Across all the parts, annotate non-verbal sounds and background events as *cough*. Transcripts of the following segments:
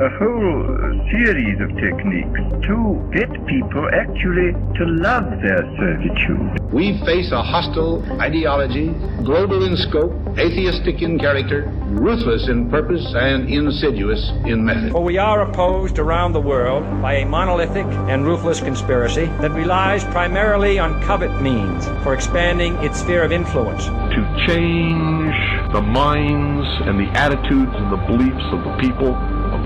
a whole series of techniques to get people actually to love their servitude. We face a hostile ideology, global in scope, atheistic in character, ruthless in purpose, and insidious in method. For we are opposed around the world by a monolithic and ruthless conspiracy that relies primarily on covert means for expanding its sphere of influence. To change the minds and the attitudes and the beliefs of the people of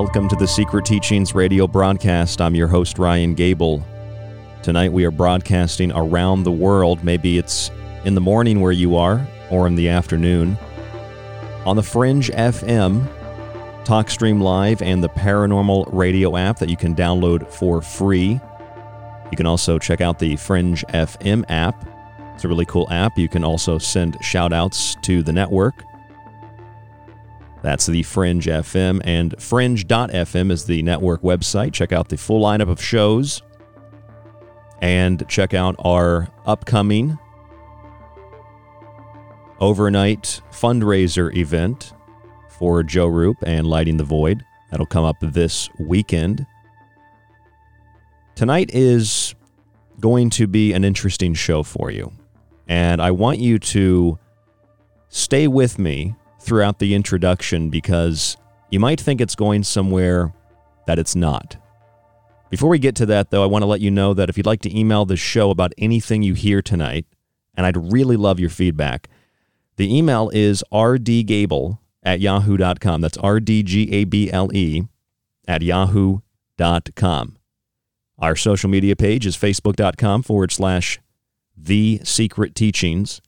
Welcome to the Secret Teachings radio broadcast. I'm your host, Ryan Gable. Tonight we are broadcasting around the world. Maybe it's in the morning where you are, or in the afternoon. On the Fringe FM, TalkStream Live, and the Paranormal Radio app that you can download for free. You can also check out the Fringe FM app. It's a really cool app. You can also send shout outs to the network. That's the Fringe FM, and Fringe.fm is the network website. Check out the full lineup of shows and check out our upcoming overnight fundraiser event for Joe Rupe and Lighting the Void. That'll come up this weekend. Tonight is going to be an interesting show for you. And I want you to stay with me throughout the introduction because you might think it's going somewhere that it's not. Before we get to that, though, I want to let you know that if you'd like to email the show about anything you hear tonight, and I'd really love your feedback, the email is rdgable at yahoo.com. That's R-D-G-A-B-L-E at yahoo.com. Our social media page is facebook.com forward slash the secret teachings.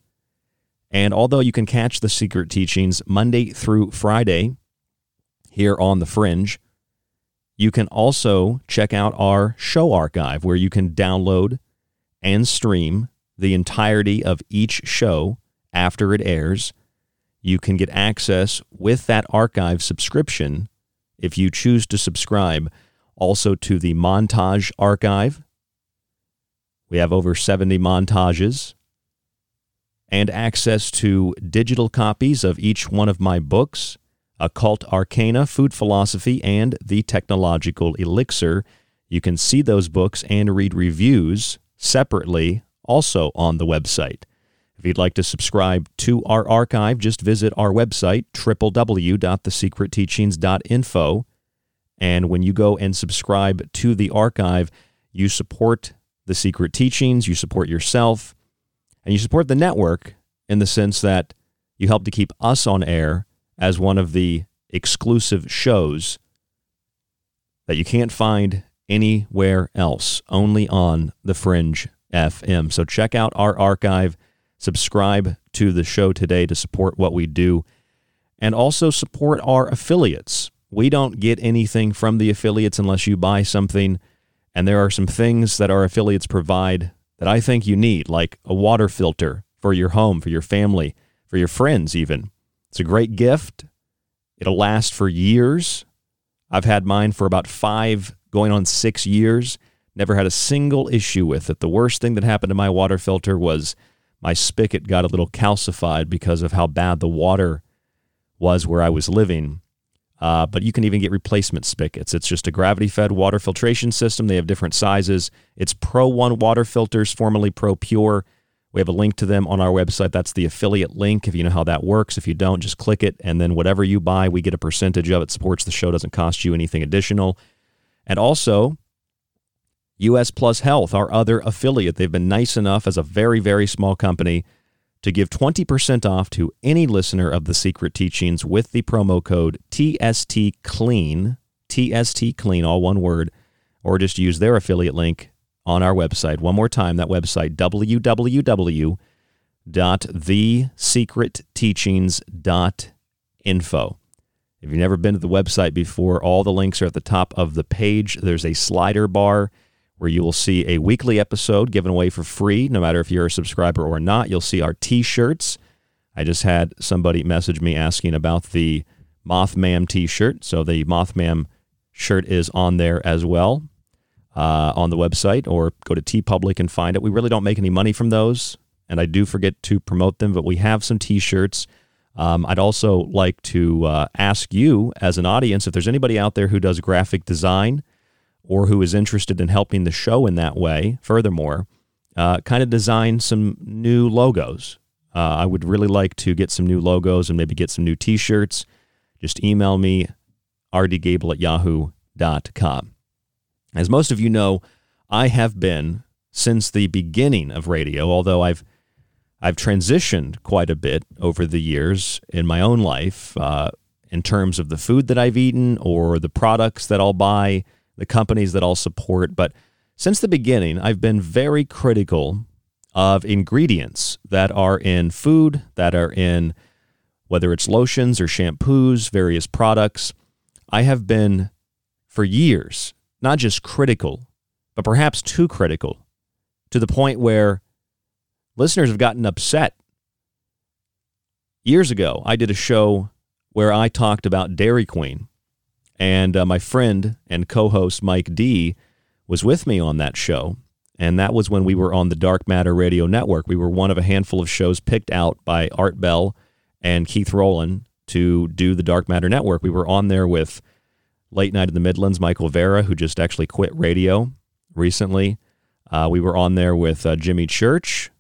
And although you can catch the secret teachings Monday through Friday here on The Fringe, you can also check out our show archive where you can download and stream the entirety of each show after it airs. You can get access with that archive subscription if you choose to subscribe also to the montage archive. We have over 70 montages and access to digital copies of each one of my books Occult Arcana, Food Philosophy, and The Technological Elixir. You can see those books and read reviews separately also on the website. If you'd like to subscribe to our archive, just visit our website, www.thesecretteachings.info. And when you go and subscribe to the archive, you support the secret teachings, you support yourself, and you support the network in the sense that you help to keep us on air as one of the exclusive shows that you can't find anywhere else, only on the Fringe FM. So check out our archive, subscribe to the show today to support what we do, and also support our affiliates. We don't get anything from the affiliates unless you buy something, and there are some things that our affiliates provide that I think you need, like a water filter for your home, for your family, for your friends, even. It's a great gift. It'll last for years. I've had mine for about five, going on six years. Never had a single issue with it. The worst thing that happened to my water filter was my spigot got a little calcified because of how bad the water was where I was living. Uh, but you can even get replacement spigots. It's just a gravity fed water filtration system. They have different sizes. It's Pro One water filters, formerly Propur. We have a link to them on our website. That's the affiliate link. If you know how that works, if you don't, just click it. And then whatever you buy, we get a percentage of it. Supports the show, doesn't cost you anything additional. And also, US Plus Health, our other affiliate, they've been nice enough as a very, very small company to give 20% off to any listener of The Secret Teachings with the promo code TST Clean, TST Clean, all one word, or just use their affiliate link on our website. One more time, that website, www.thesecretteachings.info. If you've never been to the website before, all the links are at the top of the page. There's a slider bar where you will see a weekly episode given away for free, no matter if you're a subscriber or not. You'll see our t shirts. I just had somebody message me asking about the Mothman t shirt. So the Mothman shirt is on there as well uh, on the website or go to TeePublic and find it. We really don't make any money from those, and I do forget to promote them, but we have some t shirts. Um, I'd also like to uh, ask you, as an audience, if there's anybody out there who does graphic design or who is interested in helping the show in that way, furthermore, uh, kind of design some new logos. Uh, I would really like to get some new logos and maybe get some new t shirts. Just email me, rdgable at yahoo.com. As most of you know, I have been since the beginning of radio, although I've I've transitioned quite a bit over the years in my own life uh, in terms of the food that I've eaten or the products that I'll buy, the companies that I'll support. But since the beginning, I've been very critical of ingredients that are in food, that are in whether it's lotions or shampoos, various products. I have been for years not just critical, but perhaps too critical to the point where listeners have gotten upset. Years ago, I did a show where I talked about Dairy Queen, and uh, my friend and co host Mike D was with me on that show. and that was when we were on the Dark Matter Radio Network. We were one of a handful of shows picked out by Art Bell and Keith Rowland to do the Dark Matter Network. We were on there with Late Night in the Midlands, Michael Vara, who just actually quit radio recently. Uh, we were on there with uh, Jimmy Church,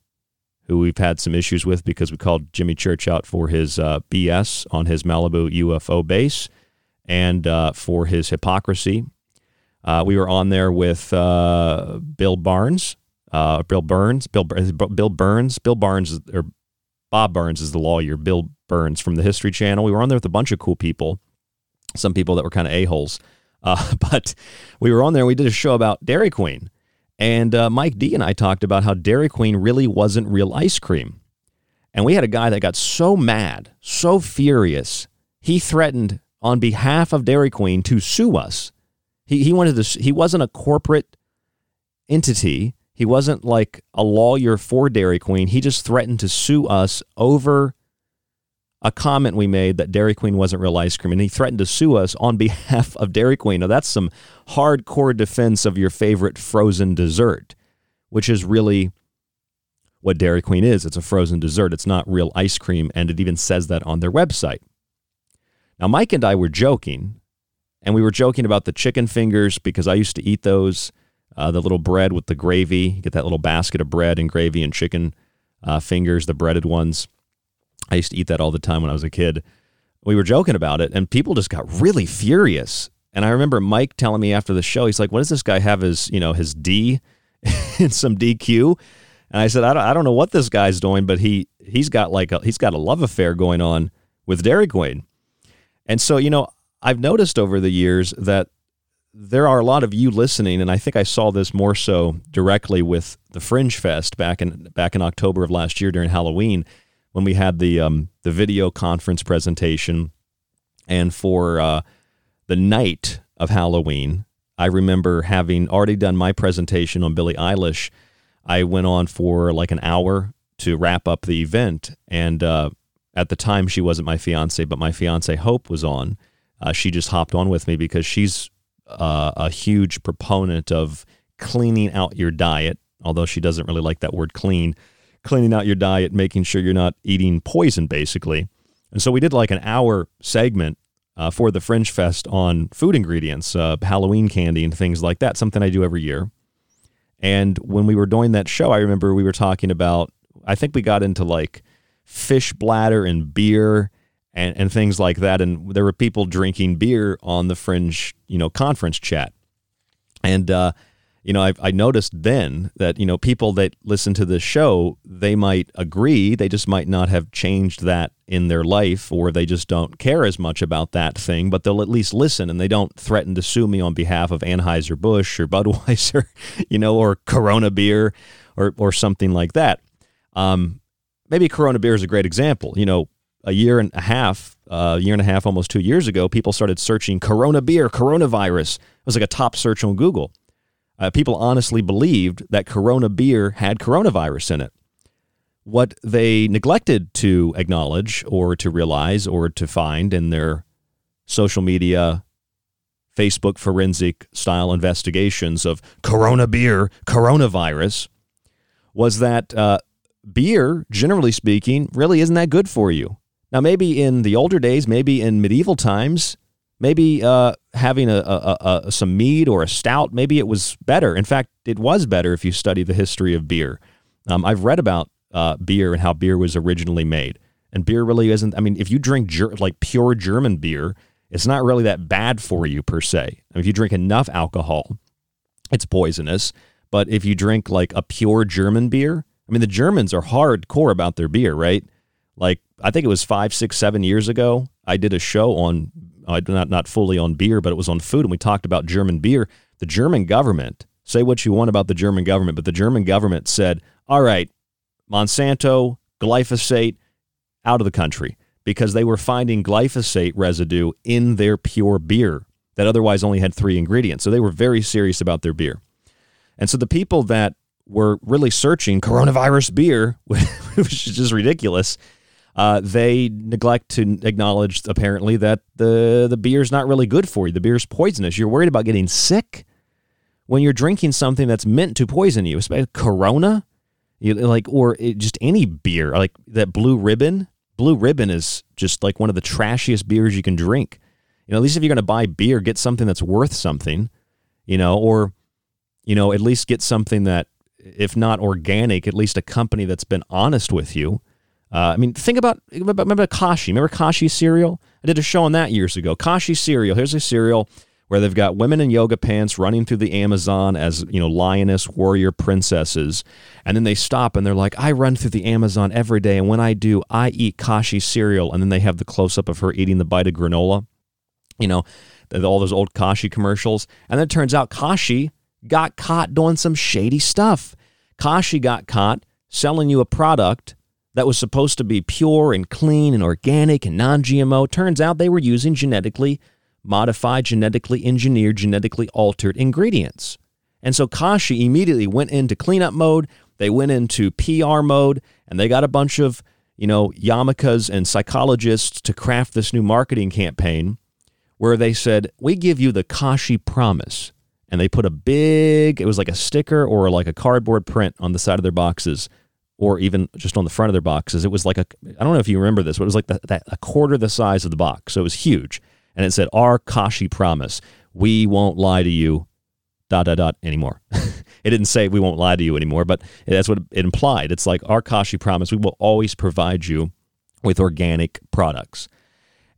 who we've had some issues with because we called Jimmy Church out for his uh, BS on his Malibu UFO base and uh, for his hypocrisy. Uh, we were on there with uh, Bill Barnes, Bill Burns, Bill Bill Burns, Bill Barnes, or Bob Burns is the lawyer. Bill Burns from the History Channel. We were on there with a bunch of cool people, some people that were kind of a holes, *laughs* but we were on there. and We did a show about Dairy Queen and uh, Mike D and I talked about how Dairy Queen really wasn't real ice cream. And we had a guy that got so mad, so furious, he threatened on behalf of Dairy Queen to sue us. He, he wanted to, he wasn't a corporate entity. He wasn't like a lawyer for Dairy Queen. He just threatened to sue us over a comment we made that Dairy Queen wasn't real ice cream, and he threatened to sue us on behalf of Dairy Queen. Now, that's some hardcore defense of your favorite frozen dessert, which is really what Dairy Queen is. It's a frozen dessert, it's not real ice cream, and it even says that on their website. Now, Mike and I were joking, and we were joking about the chicken fingers because I used to eat those, uh, the little bread with the gravy. You get that little basket of bread and gravy and chicken uh, fingers, the breaded ones. I used to eat that all the time when I was a kid. We were joking about it, and people just got really furious. And I remember Mike telling me after the show, he's like, "What does this guy have his, you know, his D *laughs* in some DQ?" And I said, I don't, "I don't know what this guy's doing, but he he's got like a, he's got a love affair going on with Dairy Queen." And so, you know, I've noticed over the years that there are a lot of you listening, and I think I saw this more so directly with the Fringe Fest back in back in October of last year during Halloween when we had the um, the video conference presentation, and for uh, the night of Halloween, I remember having already done my presentation on Billie Eilish. I went on for like an hour to wrap up the event, and uh, at the time she wasn't my fiance, but my fiance Hope was on. Uh, she just hopped on with me because she's uh, a huge proponent of cleaning out your diet, although she doesn't really like that word clean cleaning out your diet, making sure you're not eating poison, basically. And so we did like an hour segment uh, for the Fringe Fest on food ingredients, uh, Halloween candy, and things like that, something I do every year. And when we were doing that show, I remember we were talking about, I think we got into like fish bladder and beer and, and things like that. And there were people drinking beer on the Fringe, you know, conference chat. And, uh, you know, I, I noticed then that, you know, people that listen to this show, they might agree. They just might not have changed that in their life or they just don't care as much about that thing, but they'll at least listen and they don't threaten to sue me on behalf of Anheuser-Busch or *laughs* Budweiser, you know, or Corona beer or, or something like that. Um, maybe Corona beer is a great example. You know, a year and a half, a uh, year and a half, almost two years ago, people started searching Corona beer, coronavirus. It was like a top search on Google uh, people honestly believed that Corona beer had coronavirus in it. What they neglected to acknowledge or to realize or to find in their social media, Facebook forensic style investigations of Corona beer, coronavirus, was that uh, beer, generally speaking, really isn't that good for you. Now, maybe in the older days, maybe in medieval times, maybe uh, having a, a, a, some mead or a stout, maybe it was better. In fact, it was better if you study the history of beer. Um, I've read about uh, beer and how beer was originally made. And beer really isn't, I mean, if you drink ger- like pure German beer, it's not really that bad for you per se. I mean, if you drink enough alcohol, it's poisonous. But if you drink like a pure German beer, I mean, the Germans are hardcore about their beer, right? Like, I think it was five, six, seven years ago, I did a show on uh, not not fully on beer, but it was on food, and we talked about German beer. The German government, say what you want about the German government, but the German government said, "All right, Monsanto, glyphosate, out of the country," because they were finding glyphosate residue in their pure beer that otherwise only had three ingredients. So they were very serious about their beer, and so the people that were really searching coronavirus beer, *laughs* which is just ridiculous uh, they neglect to acknowledge apparently that the the beer's not really good for you. The beer's poisonous. You're worried about getting sick when you're drinking something that's meant to poison you, especially Corona, you, like or it, just any beer, like that Blue Ribbon. Blue Ribbon is just like one of the trashiest beers you can drink. You know, at least if you're going to buy beer, get something that's worth something. You know, or you know, at least get something that, if not organic, at least a company that's been honest with you. Uh, I mean, think about, remember Kashi. Remember Kashi cereal? I did a show on that years ago. Kashi cereal. Here's a cereal where they've got women in yoga pants running through the Amazon as, you know, lioness warrior princesses. And then they stop and they're like, I run through the Amazon every day. And when I do, I eat Kashi cereal. And then they have the close up of her eating the bite of granola. You know, all those old Kashi commercials. And then it turns out Kashi got caught doing some shady stuff. Kashi got caught selling you a product that was supposed to be pure and clean and organic and non GMO. Turns out they were using genetically modified, genetically engineered, genetically altered ingredients. And so Kashi immediately went into cleanup mode. They went into PR mode and they got a bunch of, you know, yarmulkes and psychologists to craft this new marketing campaign where they said, We give you the Kashi promise. And they put a big, it was like a sticker or like a cardboard print on the side of their boxes or even just on the front of their boxes. It was like a, I don't know if you remember this, but it was like the, that, a quarter the size of the box. So it was huge and it said, Our Kashi promise, we won't lie to you, dot, dot, dot, anymore. *laughs* it didn't say we won't lie to you anymore, but that's what it implied. It's like, Our Kashi promise, we will always provide you with organic products.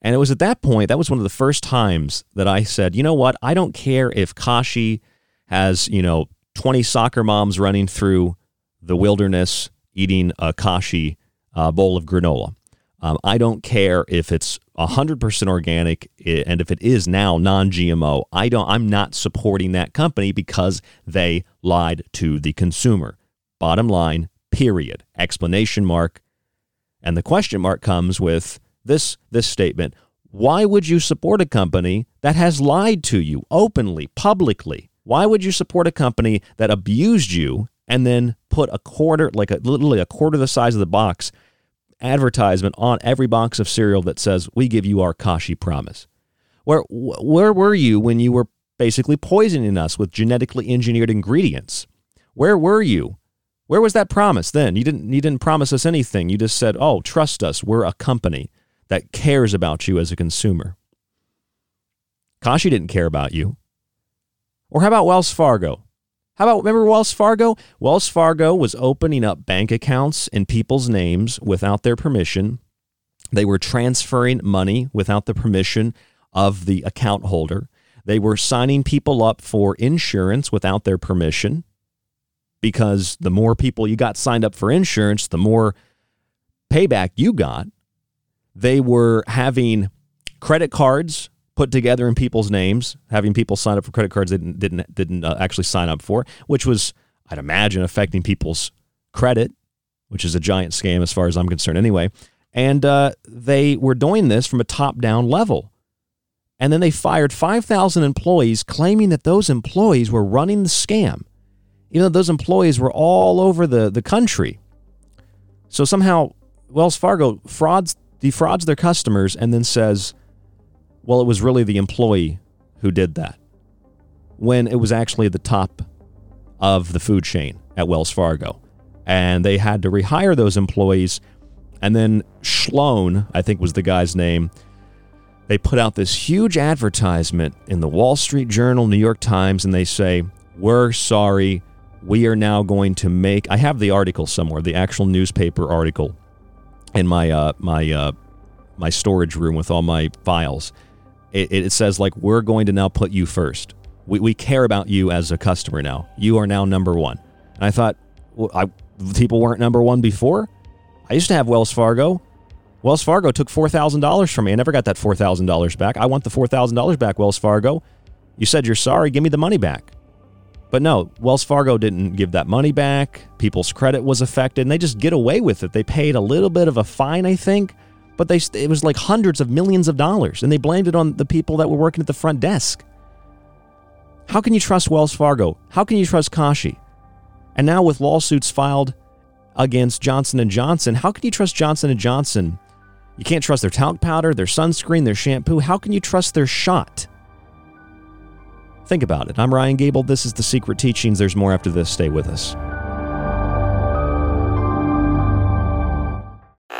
And it was at that point, that was one of the first times that I said, you know what? I don't care if Kashi has, you know, 20 soccer moms running through the wilderness eating a Kashi uh, bowl of granola. Um, I don't care if it's 100% organic and if it is now non-GMO. I don't I'm not supporting that company because they lied to the consumer. Bottom line, period. Explanation mark. And the question mark comes with this this statement. Why would you support a company that has lied to you openly, publicly? Why would you support a company that abused you and then put a quarter, like a, literally a quarter the size of the box, advertisement on every box of cereal that says, We give you our Kashi promise. Where, where were you when you were basically poisoning us with genetically engineered ingredients? Where were you? Where was that promise then? You didn't, you didn't promise us anything. You just said, Oh, trust us. We're a company that cares about you as a consumer. Kashi didn't care about you. Or how about Wells Fargo? How about remember Wells Fargo? Wells Fargo was opening up bank accounts in people's names without their permission. They were transferring money without the permission of the account holder. They were signing people up for insurance without their permission because the more people you got signed up for insurance, the more payback you got. They were having credit cards put together in people's names, having people sign up for credit cards they didn't didn't, didn't uh, actually sign up for, which was I'd imagine affecting people's credit, which is a giant scam as far as I'm concerned anyway. And uh, they were doing this from a top down level. And then they fired 5,000 employees, claiming that those employees were running the scam, even though those employees were all over the, the country. So somehow Wells Fargo frauds, defrauds their customers and then says, well, it was really the employee who did that when it was actually the top of the food chain at Wells Fargo. And they had to rehire those employees. And then Sloan, I think was the guy's name, they put out this huge advertisement in the Wall Street Journal, New York Times, and they say, We're sorry. We are now going to make. I have the article somewhere, the actual newspaper article in my uh, my uh, my storage room with all my files it, it says like we're going to now put you first. We, we care about you as a customer now. You are now number one. And I thought, well, I, people weren't number one before. I used to have Wells Fargo. Wells Fargo took four thousand dollars from me. I never got that four thousand dollars back. I want the four thousand dollars back, Wells Fargo. You said you're sorry. Give me the money back. But no, Wells Fargo didn't give that money back. People's credit was affected, and they just get away with it. They paid a little bit of a fine, I think, but they it was like hundreds of millions of dollars, and they blamed it on the people that were working at the front desk. How can you trust Wells Fargo? How can you trust Kashi? And now with lawsuits filed against Johnson and Johnson, how can you trust Johnson and Johnson? You can't trust their talc powder, their sunscreen, their shampoo. How can you trust their shot? Think about it. I'm Ryan Gable. This is The Secret Teachings. There's more after this. Stay with us.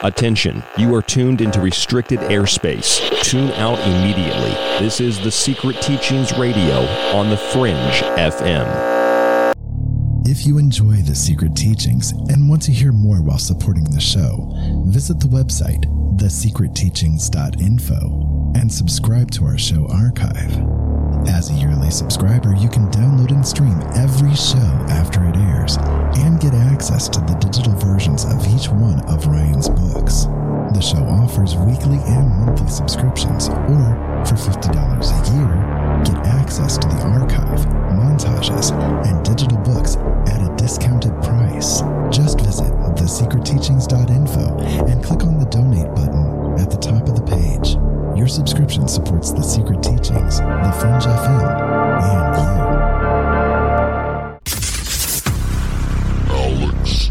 Attention, you are tuned into restricted airspace. Tune out immediately. This is The Secret Teachings Radio on The Fringe FM. If you enjoy The Secret Teachings and want to hear more while supporting the show, visit the website, thesecretteachings.info, and subscribe to our show archive. As a yearly subscriber, you can download and stream every show after it airs and get access to the digital versions of each one of Ryan's books. The show offers weekly and monthly subscriptions, or for $50 a year, get access to the archive, montages, and digital books at a discounted price. Just visit thesecretteachings.info and click on the donate button at the top of. Your subscription supports The Secret Teachings, The Fringe FM, and Alex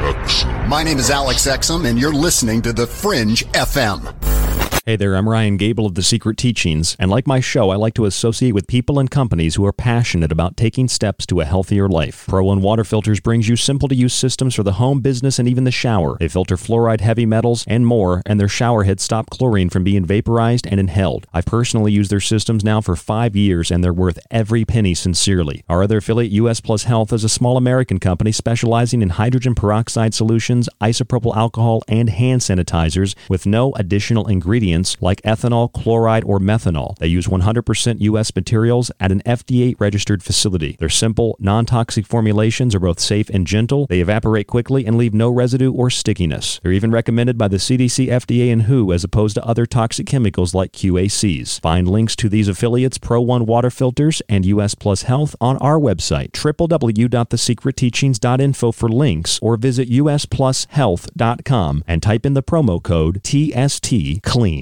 Exum. My name is Alex Exum, and you're listening to The Fringe FM. Hey there, I'm Ryan Gable of The Secret Teachings, and like my show, I like to associate with people and companies who are passionate about taking steps to a healthier life. Pro One Water Filters brings you simple to use systems for the home, business, and even the shower. They filter fluoride, heavy metals, and more, and their shower heads stop chlorine from being vaporized and inhaled. I've personally used their systems now for five years, and they're worth every penny sincerely. Our other affiliate, US Plus Health, is a small American company specializing in hydrogen peroxide solutions, isopropyl alcohol, and hand sanitizers with no additional ingredients like ethanol, chloride, or methanol. They use 100% U.S. materials at an FDA registered facility. Their simple, non toxic formulations are both safe and gentle. They evaporate quickly and leave no residue or stickiness. They're even recommended by the CDC, FDA, and WHO as opposed to other toxic chemicals like QACs. Find links to these affiliates, Pro One Water Filters, and US Plus Health on our website, www.thesecretteachings.info for links, or visit usplushealth.com and type in the promo code TST CLEAN.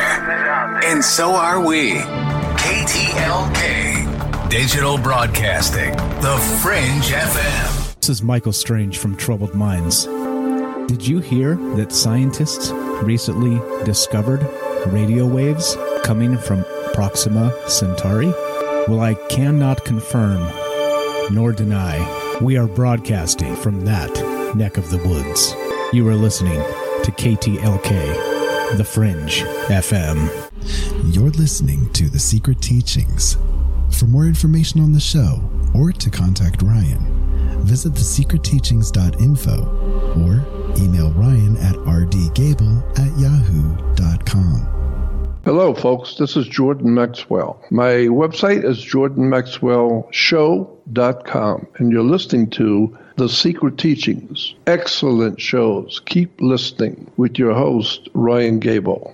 and so are we. KTLK, Digital Broadcasting, The Fringe FM. This is Michael Strange from Troubled Minds. Did you hear that scientists recently discovered radio waves coming from Proxima Centauri? Well, I cannot confirm nor deny we are broadcasting from that neck of the woods. You are listening to KTLK, The Fringe FM. You're listening to The Secret Teachings. For more information on the show or to contact Ryan, visit thesecretteachings.info or email Ryan at rdgable at yahoo.com. Hello, folks. This is Jordan Maxwell. My website is jordanmaxwellshow.com, and you're listening to The Secret Teachings. Excellent shows. Keep listening with your host, Ryan Gable.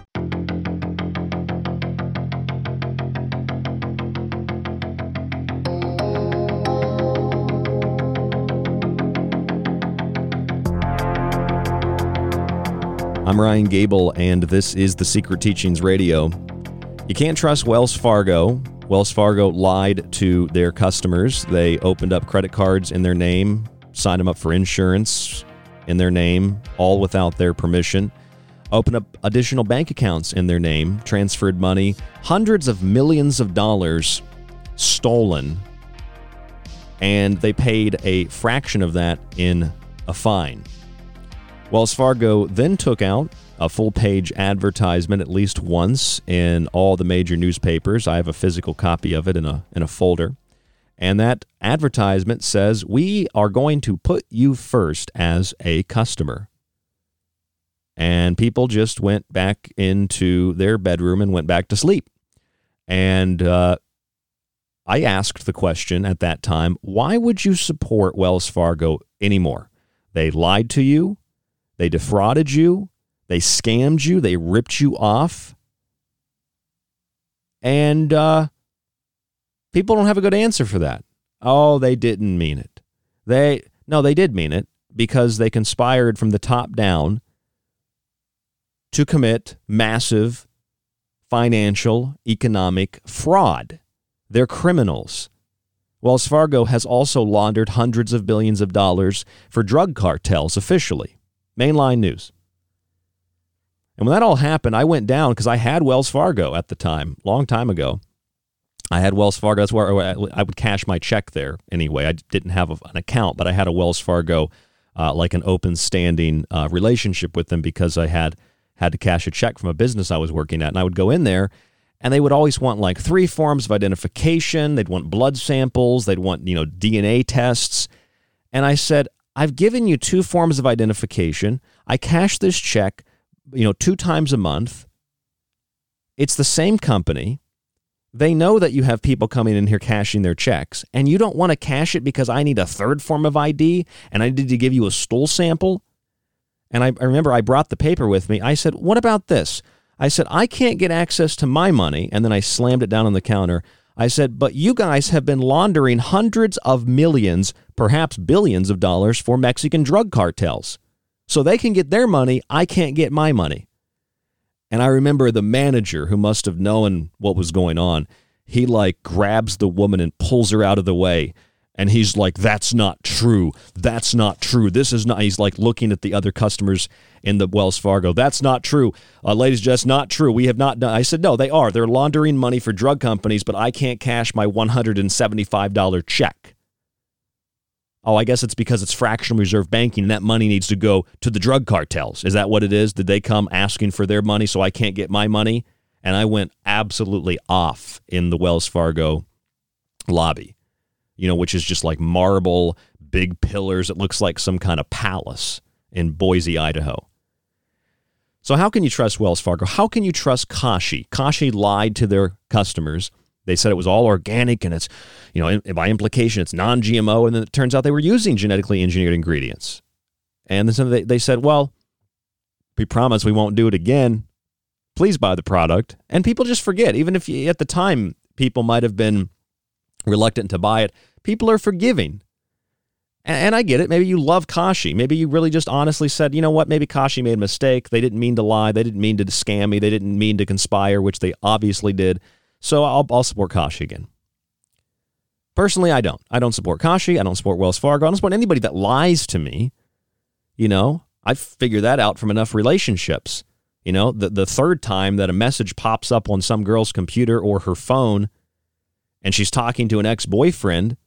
I'm Ryan Gable, and this is the Secret Teachings Radio. You can't trust Wells Fargo. Wells Fargo lied to their customers. They opened up credit cards in their name, signed them up for insurance in their name, all without their permission. Opened up additional bank accounts in their name, transferred money, hundreds of millions of dollars stolen, and they paid a fraction of that in a fine. Wells Fargo then took out a full page advertisement at least once in all the major newspapers. I have a physical copy of it in a, in a folder. And that advertisement says, We are going to put you first as a customer. And people just went back into their bedroom and went back to sleep. And uh, I asked the question at that time why would you support Wells Fargo anymore? They lied to you, they defrauded you, they scammed you, they ripped you off. And uh, people don't have a good answer for that. Oh, they didn't mean it. They no, they did mean it because they conspired from the top down to commit massive financial economic fraud. They're criminals. Wells Fargo has also laundered hundreds of billions of dollars for drug cartels officially. Mainline news. And when that all happened, I went down because I had Wells Fargo at the time, long time ago. I had Wells Fargo. That's where I would cash my check there anyway. I didn't have an account, but I had a Wells Fargo, uh, like an open standing uh, relationship with them because I had had to cash a check from a business I was working at. And I would go in there and they would always want like three forms of identification. They'd want blood samples. They'd want, you know, DNA tests. And I said, I've given you two forms of identification. I cash this check, you know, two times a month. It's the same company. They know that you have people coming in here cashing their checks, and you don't want to cash it because I need a third form of ID and I need to give you a stool sample. And I, I remember I brought the paper with me. I said, What about this? I said, I can't get access to my money. And then I slammed it down on the counter. I said, but you guys have been laundering hundreds of millions, perhaps billions of dollars for Mexican drug cartels. So they can get their money. I can't get my money. And I remember the manager who must have known what was going on. He like grabs the woman and pulls her out of the way and he's like that's not true. That's not true. This is not he's like looking at the other customers in the wells fargo. That's not true. Uh, ladies just not true. We have not done i said no they are. They're laundering money for drug companies but i can't cash my $175 check. Oh i guess it's because it's fractional reserve banking. And that money needs to go to the drug cartels. Is that what it is? Did they come asking for their money so i can't get my money? And i went absolutely off in the wells fargo lobby you know, which is just like marble, big pillars. It looks like some kind of palace in Boise, Idaho. So, how can you trust Wells Fargo? How can you trust Kashi? Kashi lied to their customers. They said it was all organic and it's, you know, by implication, it's non GMO. And then it turns out they were using genetically engineered ingredients. And then they, said, well, we promise we won't do it again. Please buy the product. And people just forget, even if you, at the time people might have been reluctant to buy it people are forgiving. And, and I get it. Maybe you love Kashi. Maybe you really just honestly said, you know what? Maybe Kashi made a mistake. They didn't mean to lie. They didn't mean to scam me. They didn't mean to conspire, which they obviously did. So I'll, I'll support Kashi again. Personally, I don't. I don't support Kashi. I don't support Wells Fargo. I don't support anybody that lies to me. You know, I figured that out from enough relationships. You know, the, the third time that a message pops up on some girl's computer or her phone and she's talking to an ex boyfriend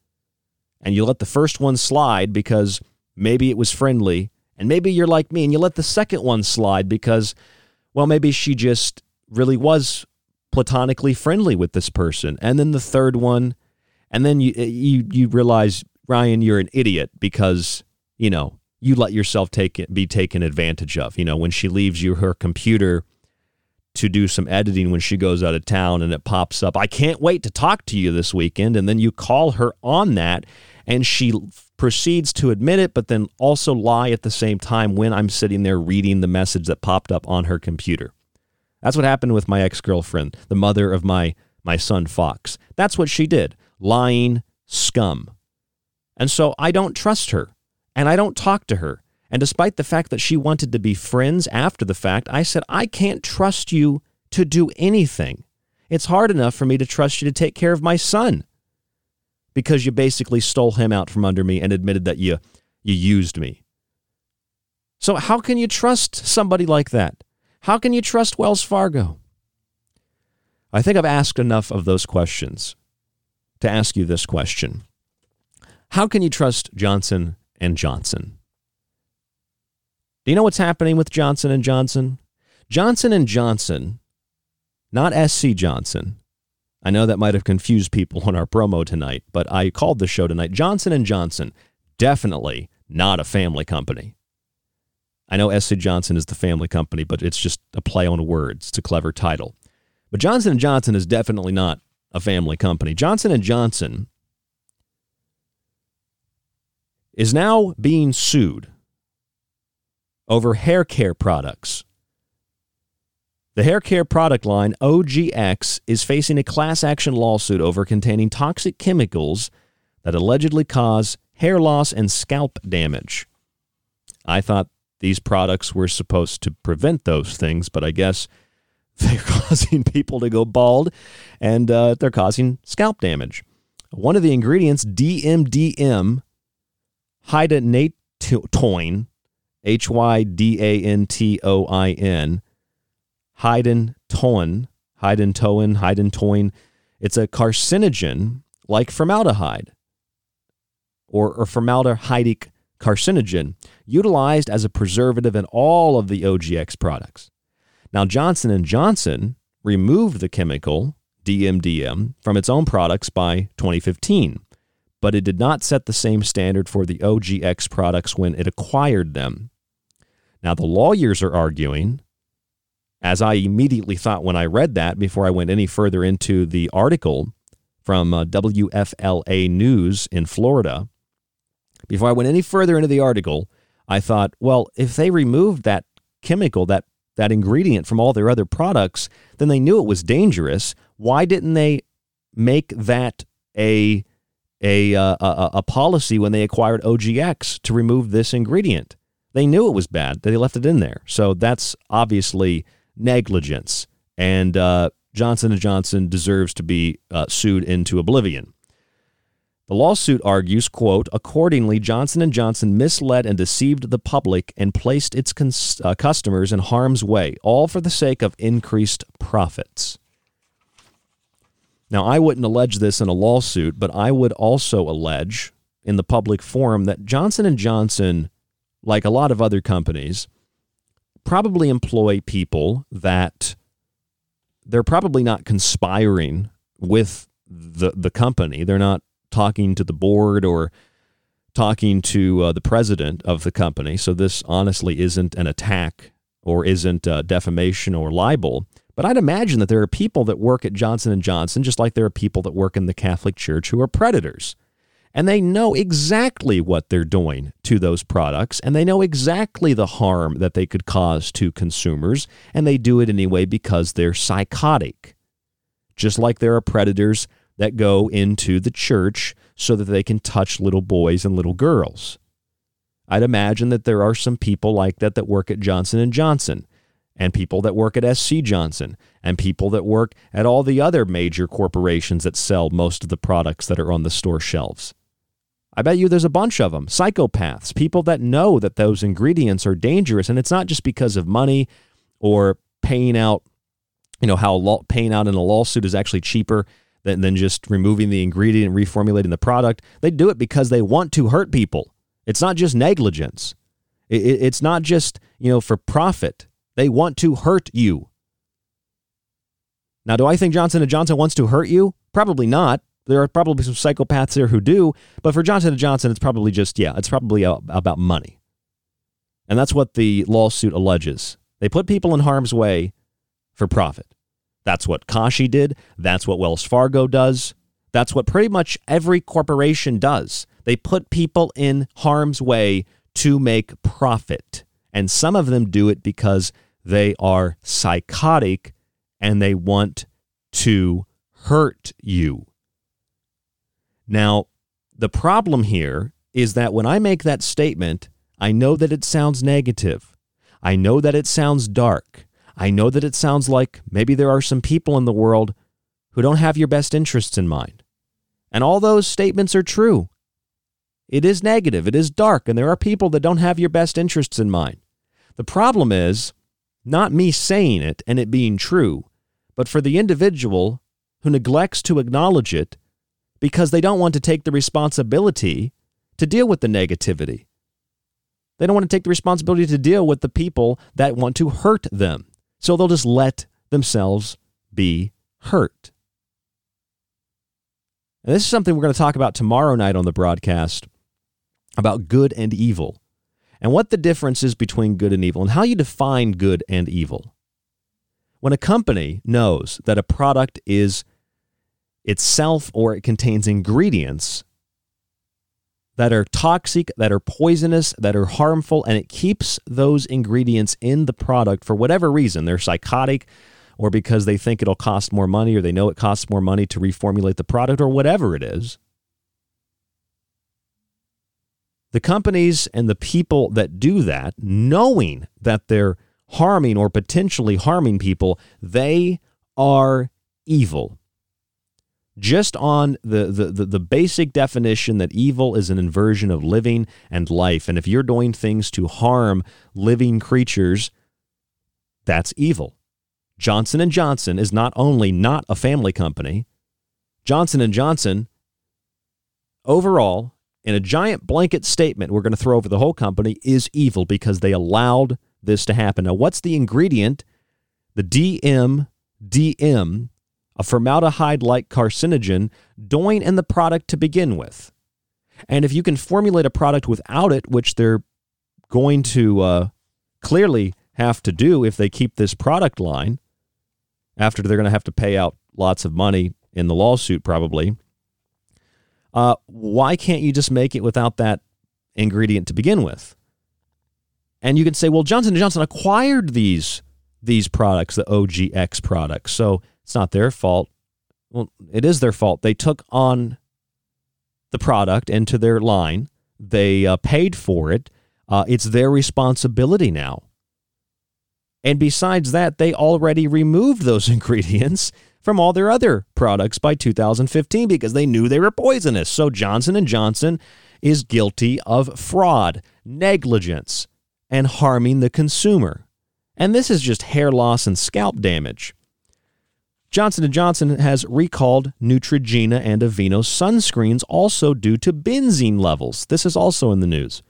and you let the first one slide because maybe it was friendly, and maybe you're like me and you let the second one slide because, well, maybe she just really was platonically friendly with this person, and then the third one, and then you eh, you you realize Ryan, you're an idiot because you know you let yourself take be taken advantage of. You know when she leaves you her computer to do some editing when she goes out of town and it pops up. I can't wait to talk to you this weekend. And then you call her on that and she proceeds to admit it, but then also lie at the same time when I'm sitting there reading the message that popped up on her computer. That's what happened with my ex girlfriend, the mother of my, my son Fox. That's what she did lying scum. And so I don't trust her and I don't talk to her. And despite the fact that she wanted to be friends after the fact, I said, I can't trust you to do anything. It's hard enough for me to trust you to take care of my son because you basically stole him out from under me and admitted that you, you used me. So, how can you trust somebody like that? How can you trust Wells Fargo? I think I've asked enough of those questions to ask you this question. How can you trust Johnson and Johnson? Do you know what's happening with Johnson and Johnson? Johnson and Johnson, not SC Johnson, I know that might have confused people on our promo tonight, but I called the show tonight Johnson and Johnson, definitely not a family company. I know SC Johnson is the family company, but it's just a play on words. It's a clever title. But Johnson and Johnson is definitely not a family company. Johnson and Johnson is now being sued over hair care products. The hair care product line OGX is facing a class action lawsuit over containing toxic chemicals that allegedly cause hair loss and scalp damage. I thought these products were supposed to prevent those things, but I guess *laughs* they're causing people to go bald and uh, they're causing scalp damage. One of the ingredients, DMDM, hydantoin, H Y D A N T O I N, hydantoin, hydantoin, hydantoin. It's a carcinogen like formaldehyde or, or formaldehydic carcinogen utilized as a preservative in all of the OGX products. Now Johnson & Johnson removed the chemical DMDM from its own products by 2015, but it did not set the same standard for the OGX products when it acquired them. Now the lawyers are arguing as I immediately thought when I read that before I went any further into the article from uh, WFLA News in Florida, before I went any further into the article, I thought, well, if they removed that chemical, that that ingredient from all their other products, then they knew it was dangerous. Why didn't they make that a a, uh, a, a policy when they acquired OGX to remove this ingredient? They knew it was bad. They left it in there. So that's obviously negligence, and uh, Johnson Johnson deserves to be uh, sued into oblivion. The lawsuit argues, quote, accordingly, Johnson & Johnson misled and deceived the public and placed its cons- uh, customers in harm's way, all for the sake of increased profits. Now, I wouldn't allege this in a lawsuit, but I would also allege in the public forum that Johnson & Johnson, like a lot of other companies, probably employ people that they're probably not conspiring with the the company. They're not talking to the board or talking to uh, the president of the company. So this honestly isn't an attack or isn't uh, defamation or libel. But I'd imagine that there are people that work at Johnson and Johnson, just like there are people that work in the Catholic Church who are predators. And they know exactly what they're doing to those products, and they know exactly the harm that they could cause to consumers, and they do it anyway because they're psychotic. Just like there are predators that go into the church so that they can touch little boys and little girls. I'd imagine that there are some people like that that work at Johnson and Johnson and people that work at SC Johnson and people that work at all the other major corporations that sell most of the products that are on the store shelves. I bet you there's a bunch of them, psychopaths, people that know that those ingredients are dangerous and it's not just because of money or paying out, you know, how paying out in a lawsuit is actually cheaper than, than just removing the ingredient and reformulating the product. They do it because they want to hurt people. It's not just negligence. It, it, it's not just, you know, for profit. They want to hurt you. Now, do I think Johnson & Johnson wants to hurt you? Probably not. There are probably some psychopaths there who do, but for Johnson & Johnson, it's probably just, yeah, it's probably about money. And that's what the lawsuit alleges. They put people in harm's way for profit. That's what Kashi did. That's what Wells Fargo does. That's what pretty much every corporation does. They put people in harm's way to make profit. And some of them do it because they are psychotic and they want to hurt you. Now, the problem here is that when I make that statement, I know that it sounds negative. I know that it sounds dark. I know that it sounds like maybe there are some people in the world who don't have your best interests in mind. And all those statements are true. It is negative, it is dark, and there are people that don't have your best interests in mind. The problem is not me saying it and it being true, but for the individual who neglects to acknowledge it because they don't want to take the responsibility to deal with the negativity. They don't want to take the responsibility to deal with the people that want to hurt them. So they'll just let themselves be hurt. And this is something we're going to talk about tomorrow night on the broadcast about good and evil and what the difference is between good and evil and how you define good and evil. When a company knows that a product is itself or it contains ingredients that are toxic, that are poisonous, that are harmful, and it keeps those ingredients in the product for whatever reason. They're psychotic, or because they think it'll cost more money, or they know it costs more money to reformulate the product, or whatever it is. The companies and the people that do that, knowing that they're harming or potentially harming people, they are evil just on the, the, the, the, basic definition that evil is an inversion of living and life. And if you're doing things to harm living creatures, that's evil. Johnson & Johnson is not only not a family company, Johnson & Johnson overall in a giant blanket statement we're going to throw over the whole company is evil because they allowed this to happen. Now, what's the ingredient? The DM DM a formaldehyde like carcinogen doing in the product to begin with. And if you can formulate a product without it, which they're going to uh, clearly have to do if they keep this product line, after they're going to have to pay out lots of money in the lawsuit, probably. Uh, why can't you just make it without that ingredient to begin with? And you can say, well, Johnson & Johnson acquired these these products, the OGX products. So it's not their fault. Well, it is their fault. They took on the product into their line, they uh, paid for it. Uh, it's their responsibility now. And besides that, they already removed those *laughs* ingredients from all their other products by 2015 because they knew they were poisonous. So Johnson & Johnson is guilty of fraud, negligence, and harming the consumer. And this is just hair loss and scalp damage. Johnson & Johnson has recalled Neutrogena and Aveeno sunscreens also due to benzene levels. This is also in the news.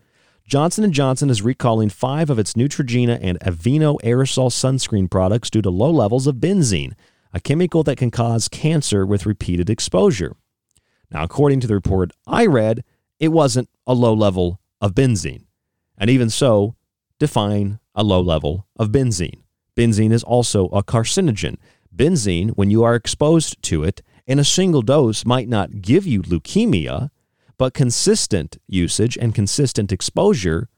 Johnson & Johnson is recalling 5 of its Neutrogena and Aveeno aerosol sunscreen products due to low levels of benzene, a chemical that can cause cancer with repeated exposure. Now, according to the report I read, it wasn't a low level of benzene. And even so, define a low level of benzene. Benzene is also a carcinogen. Benzene, when you are exposed to it in a single dose, might not give you leukemia, but consistent usage and consistent exposure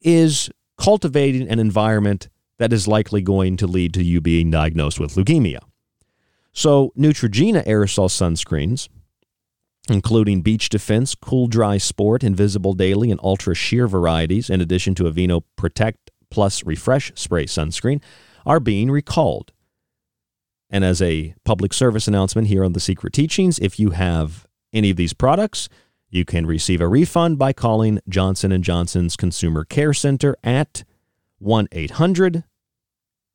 is cultivating an environment that is likely going to lead to you being diagnosed with leukemia. So, Neutrogena aerosol sunscreens, including Beach Defense, Cool Dry Sport, Invisible Daily, and Ultra Sheer varieties, in addition to Aveeno Protect Plus Refresh Spray sunscreen, are being recalled. And as a public service announcement here on The Secret Teachings, if you have any of these products, you can receive a refund by calling Johnson & Johnson's Consumer Care Center at 1-800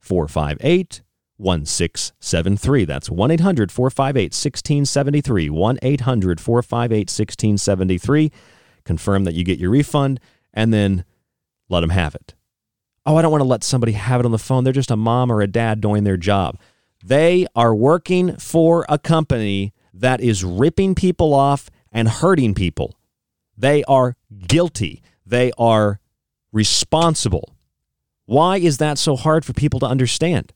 458 1673. That's 1 800 458 1673. 1 800 458 1673. Confirm that you get your refund and then let them have it oh, I don't want to let somebody have it on the phone. They're just a mom or a dad doing their job. They are working for a company that is ripping people off and hurting people. They are guilty. They are responsible. Why is that so hard for people to understand?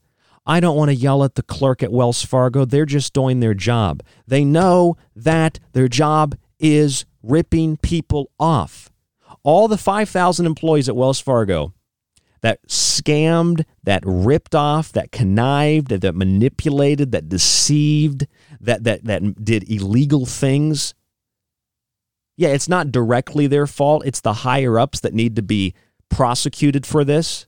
I don't want to yell at the clerk at Wells Fargo. They're just doing their job. They know that their job is ripping people off. All the 5,000 employees at Wells Fargo that scammed, that ripped off, that connived, that, that manipulated, that deceived, that, that, that did illegal things. Yeah, it's not directly their fault. It's the higher ups that need to be prosecuted for this.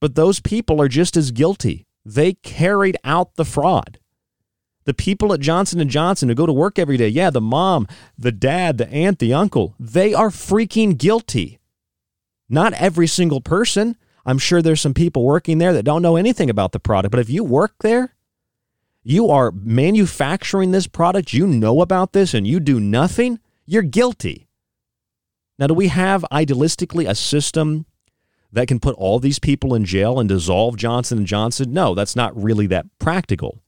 But those people are just as guilty. They carried out the fraud. The people at Johnson & Johnson who go to work every day, yeah, the mom, the dad, the aunt, the uncle, they are freaking guilty. Not every single person. I'm sure there's some people working there that don't know anything about the product, but if you work there, you are manufacturing this product, you know about this, and you do nothing, you're guilty. Now, do we have idealistically a system that can put all these people in jail and dissolve Johnson and Johnson? No, that's not really that practical.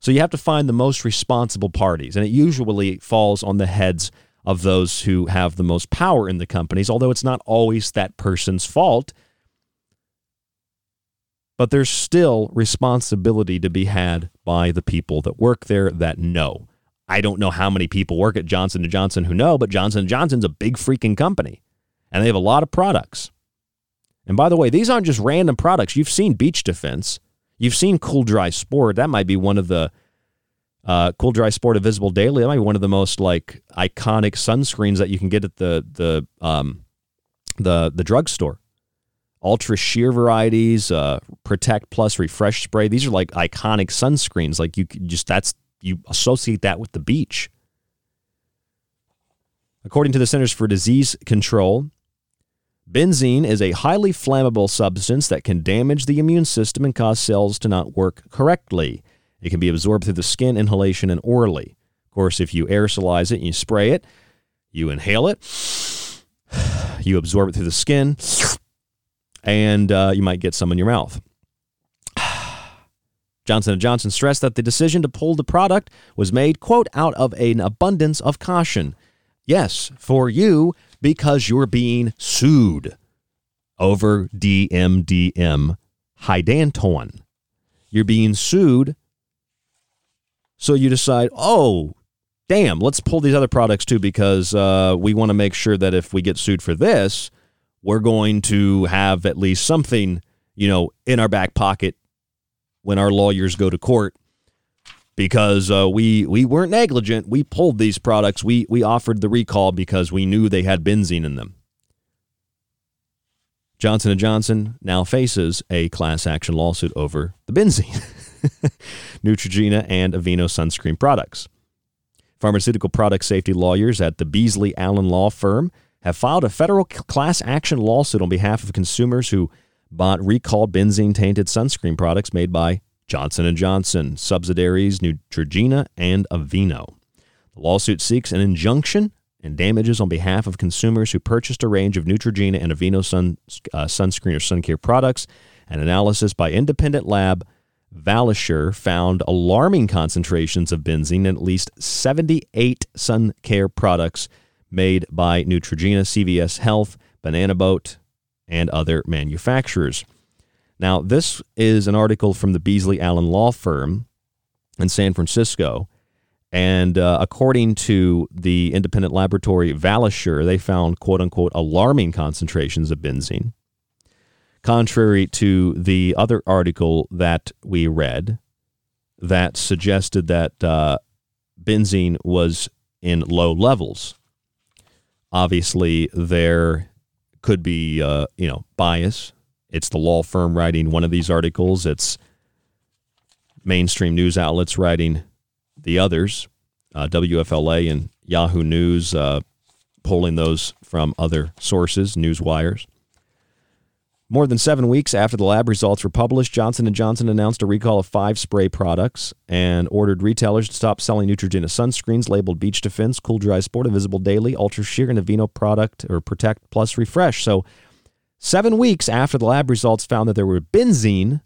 So you have to find the most responsible parties, and it usually falls on the heads of those who have the most power in the companies, although it's not always that person's fault. But there's still responsibility to be had by the people that work there that know. I don't know how many people work at Johnson & Johnson who know, but Johnson & Johnson's a big freaking company and they have a lot of products. And by the way, these aren't just random products. You've seen Beach Defense. You've seen Cool Dry Sport. That might be one of the uh, Cool Dry Sport Invisible Daily. That might be one of the most like iconic sunscreens that you can get at the the um, the the drugstore. Ultra sheer varieties, uh, Protect Plus Refresh Spray. These are like iconic sunscreens. Like you just that's you associate that with the beach. According to the Centers for Disease Control, benzene is a highly flammable substance that can damage the immune system and cause cells to not work correctly. It can be absorbed through the skin, inhalation, and orally. Of course, if you aerosolize it and you spray it, you inhale it, *sighs* you absorb it through the skin, and uh, you might get some in your mouth. *sighs* Johnson & Johnson stressed that the decision to pull the product was made, quote, out of an abundance of caution. Yes, for you, because you're being sued over DMDM hydantoin. You're being sued so you decide, oh, damn, let's pull these other products too because uh, we want to make sure that if we get sued for this, we're going to have at least something, you know, in our back pocket when our lawyers go to court because uh, we we weren't negligent. We pulled these products. We we offered the recall because we knew they had benzene in them. Johnson & Johnson now faces a class action lawsuit over the benzene. *laughs* *laughs* Neutrogena, and Aveeno sunscreen products. Pharmaceutical product safety lawyers at the Beasley Allen Law Firm have filed a federal class action lawsuit on behalf of consumers who bought recalled benzene tainted sunscreen products made by Johnson & Johnson, subsidiaries Neutrogena and Aveeno. The lawsuit seeks an injunction and damages on behalf of consumers who purchased a range of Neutrogena and Aveeno sun, uh, sunscreen or sun care products. An analysis by independent lab Valisure found alarming concentrations of benzene in at least 78 sun care products made by Neutrogena, CVS Health, Banana Boat, and other manufacturers. Now, this is an article from the Beasley Allen Law Firm in San Francisco. And uh, according to the independent laboratory Valisure, they found quote unquote alarming concentrations of benzene contrary to the other article that we read that suggested that uh, benzene was in low levels. Obviously, there could be, uh, you know, bias. It's the law firm writing one of these articles. It's mainstream news outlets writing the others. Uh, WFLA and Yahoo News uh, pulling those from other sources, news wires. More than seven weeks after the lab results were published, Johnson & Johnson announced a recall of five spray products and ordered retailers to stop selling Neutrogena sunscreens labeled Beach Defense, Cool Dry Sport, Invisible Daily, Ultra Sheer, and Aveeno product or Protect Plus Refresh. So, seven weeks after the lab results found that there were benzene,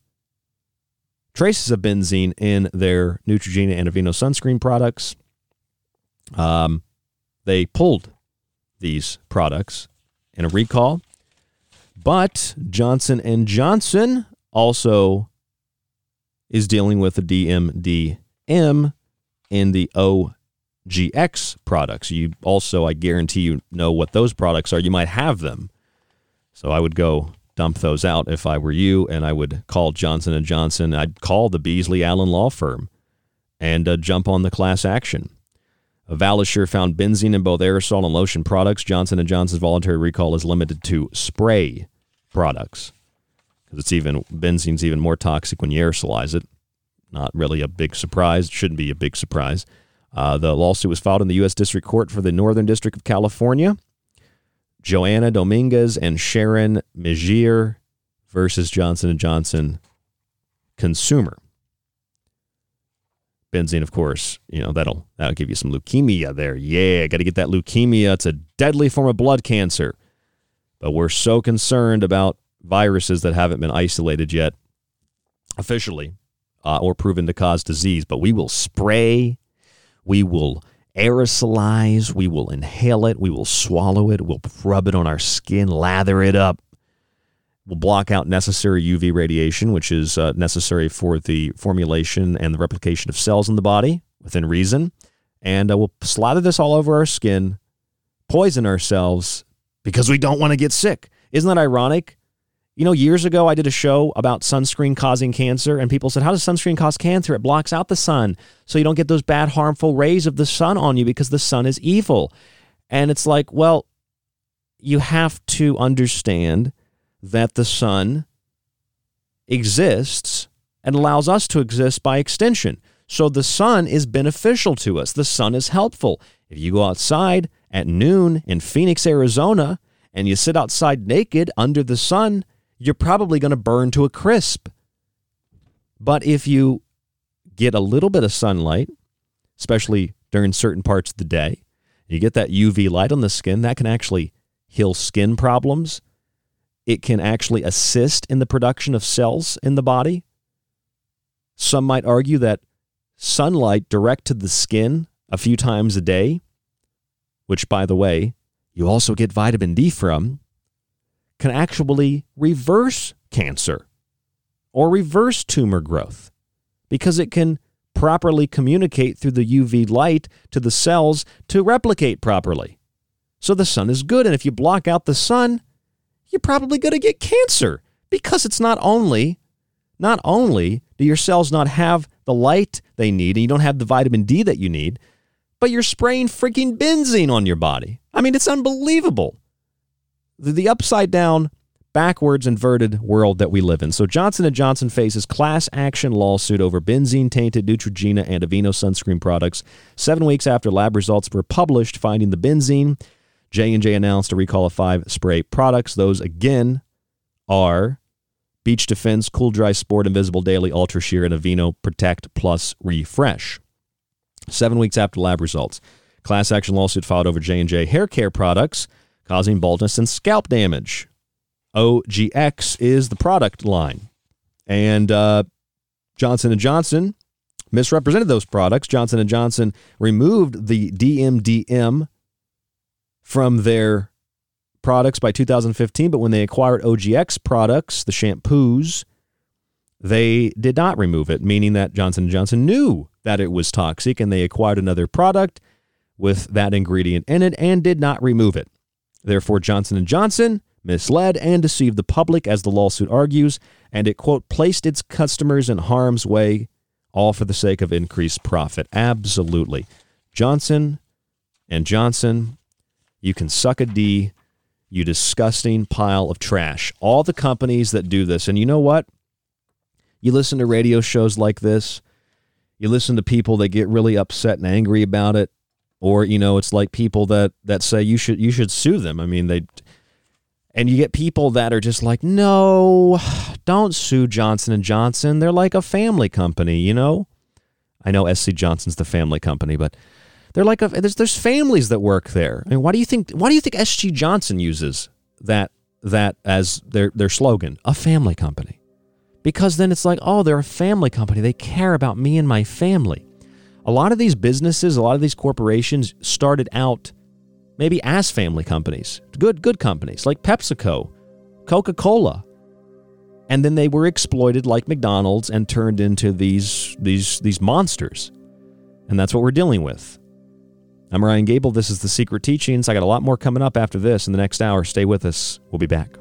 traces of benzene in their Neutrogena and Aveeno sunscreen products, um, they pulled these products in a recall but Johnson and Johnson also is dealing with the DMDM and the OGX products. You also, I guarantee you know what those products are. You might have them. So I would go dump those out if I were you, and I would call Johnson and Johnson. I'd call the Beasley Allen law firm and uh, jump on the class action. Valisure found benzene in both aerosol and lotion products. Johnson & Johnson's voluntary recall is limited to spray products because it's even benzene's even more toxic when you aerosolize it. Not really a big surprise. Shouldn't be a big surprise. Uh, the lawsuit was filed in the U.S. District Court for the Northern District of California. Joanna Dominguez and Sharon Megier versus Johnson & Johnson Consumer. Benzene, of course, you know, that'll that'll give you some leukemia there. Yeah, got to get that leukemia. It's a deadly form of blood cancer. But we're so concerned about viruses that haven't been isolated yet officially uh, or proven to cause disease, but we will spray, we will aerosolize, we will inhale it, we will swallow it, we'll rub it on our skin, lather it up. We'll block out necessary UV radiation, which is uh, necessary for the formulation and the replication of cells in the body within reason. And uh, we'll slather this all over our skin, poison ourselves because we don't want to get sick. Isn't that ironic? You know, years ago, I did a show about sunscreen causing cancer, and people said, How does sunscreen cause cancer? It blocks out the sun, so you don't get those bad, harmful rays of the sun on you because the sun is evil. And it's like, well, you have to understand that the sun exists and allows us to exist by extension. So the sun is beneficial to us. The sun is helpful. If you go outside at noon in Phoenix, Arizona, and you sit outside naked under the sun, you're probably going to burn to a crisp. But if you get a little bit of sunlight, especially during certain parts of the day, you get that UV light on the skin, that can actually heal skin problems. It can actually assist in the production of cells in the body. Some might argue that sunlight direct to the skin a few times a day, which, by the way, you also get vitamin D from, can actually reverse cancer or reverse tumor growth because it can properly communicate through the UV light to the cells to replicate properly. So the sun is good. And if you block out the sun, you're probably going to get cancer because it's not only not only do your cells not have the light they need and you don't have the vitamin D that you need, but you're spraying freaking benzene on your body. I mean, it's unbelievable the, the upside down backwards inverted world that we live in. So Johnson & Johnson faces class action lawsuit over benzene tainted Neutrogena and Aveeno sunscreen products. 7 weeks after lab results were published finding the benzene, J&J announced a recall of 5 spray products. Those again are Beach Defense, Cool Dry Sport, Invisible Daily, Ultra Sheer, and Aveeno Protect Plus Refresh. 7 weeks after lab results. Class action lawsuit filed over J&J hair care products causing baldness and scalp damage. OGX is the product line. And uh, Johnson & Johnson misrepresented those products. Johnson & Johnson removed the DMDM from their products by 2015, but when they acquired OGX products, the shampoos, they did not remove it, meaning that Johnson & Johnson knew that it was toxic and they acquired another product with that ingredient in it and did not remove it. Therefore, Johnson & Johnson misled and deceived the public, as the lawsuit argues, and it, quote, placed its customers in harm's way, all for the sake of increased profit. Absolutely. Johnson and Johnson, you can suck a D, you disgusting pile of trash. All the companies that do this, and you know what? You listen to radio shows like this, you listen to people that get really upset and angry about it, or you know it's like people that that say you should you should sue them i mean they and you get people that are just like no don't sue johnson and johnson they're like a family company you know i know sc johnson's the family company but they're like a there's there's families that work there i mean why do you think why do you think sc johnson uses that that as their their slogan a family company because then it's like oh they're a family company they care about me and my family a lot of these businesses, a lot of these corporations started out maybe as family companies, good good companies like PepsiCo, Coca-Cola. And then they were exploited like McDonald's and turned into these these these monsters. And that's what we're dealing with. I'm Ryan Gable. This is The Secret Teachings. I got a lot more coming up after this in the next hour. Stay with us. We'll be back.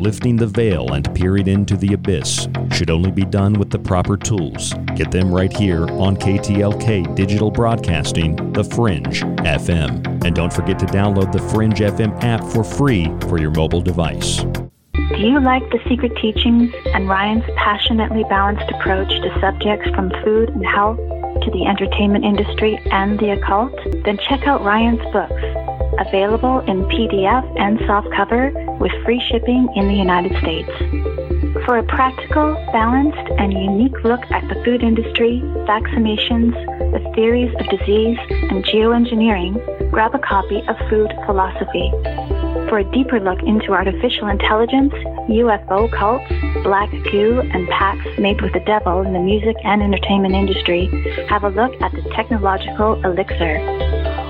lifting the veil and peering into the abyss should only be done with the proper tools. Get them right here on KTLK Digital Broadcasting, The Fringe FM. And don't forget to download the Fringe FM app for free for your mobile device. Do you like the secret teachings and Ryan's passionately balanced approach to subjects from food and health to the entertainment industry and the occult? Then check out Ryan's books available in PDF and softcover with free shipping in the United States. For a practical, balanced, and unique look at the food industry, vaccinations, the theories of disease, and geoengineering, grab a copy of Food Philosophy. For a deeper look into artificial intelligence, UFO cults, black goo, and pacts made with the devil in the music and entertainment industry, have a look at the technological elixir.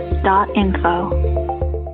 dot info.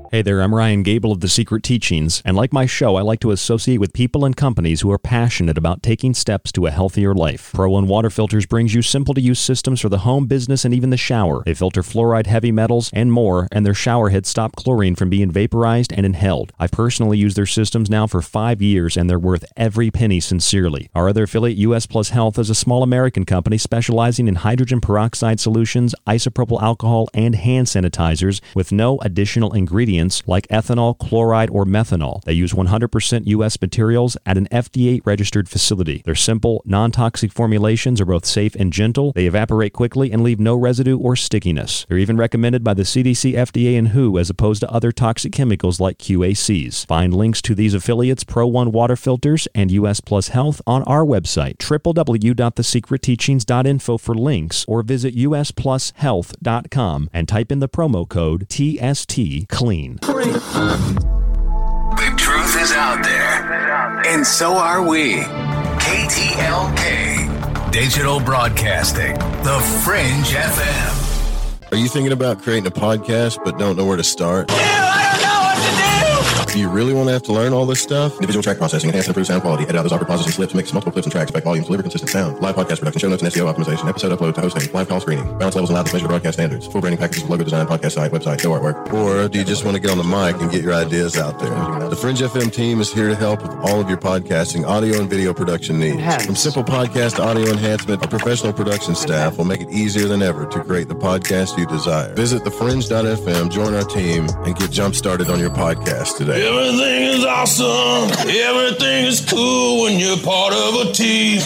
Hey there, I'm Ryan Gable of The Secret Teachings, and like my show, I like to associate with people and companies who are passionate about taking steps to a healthier life. Pro One Water Filters brings you simple to use systems for the home, business, and even the shower. They filter fluoride, heavy metals, and more, and their shower heads stop chlorine from being vaporized and inhaled. I've personally used their systems now for five years, and they're worth every penny sincerely. Our other affiliate, US Plus Health, is a small American company specializing in hydrogen peroxide solutions, isopropyl alcohol, and hand sanitizers with no additional ingredients like ethanol, chloride, or methanol. They use 100% U.S. materials at an FDA registered facility. Their simple, non toxic formulations are both safe and gentle. They evaporate quickly and leave no residue or stickiness. They're even recommended by the CDC, FDA, and WHO as opposed to other toxic chemicals like QACs. Find links to these affiliates, Pro One Water Filters, and US Plus Health on our website, www.thesecretteachings.info for links, or visit usplushealth.com and type in the promo code TST CLEAN. The truth is out there, and so are we. KTLK, Digital Broadcasting, The Fringe FM. Are you thinking about creating a podcast but don't know where to start? Do you really want to have to learn all this stuff? Individual track processing, enhance and improve sound quality, edit out those awkward pauses and slips, mix multiple clips and tracks, effect volumes, deliver consistent sound, live podcast production, show notes and SEO optimization, episode upload to hosting, live call screening, balance levels allowed to measure broadcast standards, full branding packages with logo design, podcast site, website, show artwork. Or do you just want to get on the mic and get your ideas out there? The Fringe FM team is here to help with all of your podcasting, audio and video production needs. From simple podcast audio enhancement, our professional production staff will make it easier than ever to create the podcast you desire. Visit thefringe.fm, join our team, and get jump started on your podcast today. Everything is awesome. Everything is cool when you're part of a team.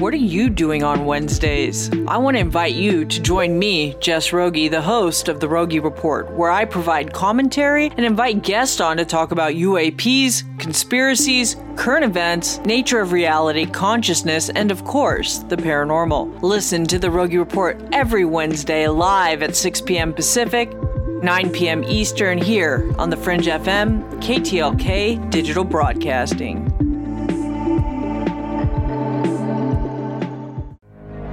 What are you doing on Wednesdays? I want to invite you to join me, Jess Rogie, the host of The Rogie Report, where I provide commentary and invite guests on to talk about UAPs, conspiracies, current events, nature of reality, consciousness, and of course, the paranormal. Listen to The Rogie Report every Wednesday live at 6 p.m. Pacific, 9 p.m. Eastern here on the Fringe FM, KTLK Digital Broadcasting.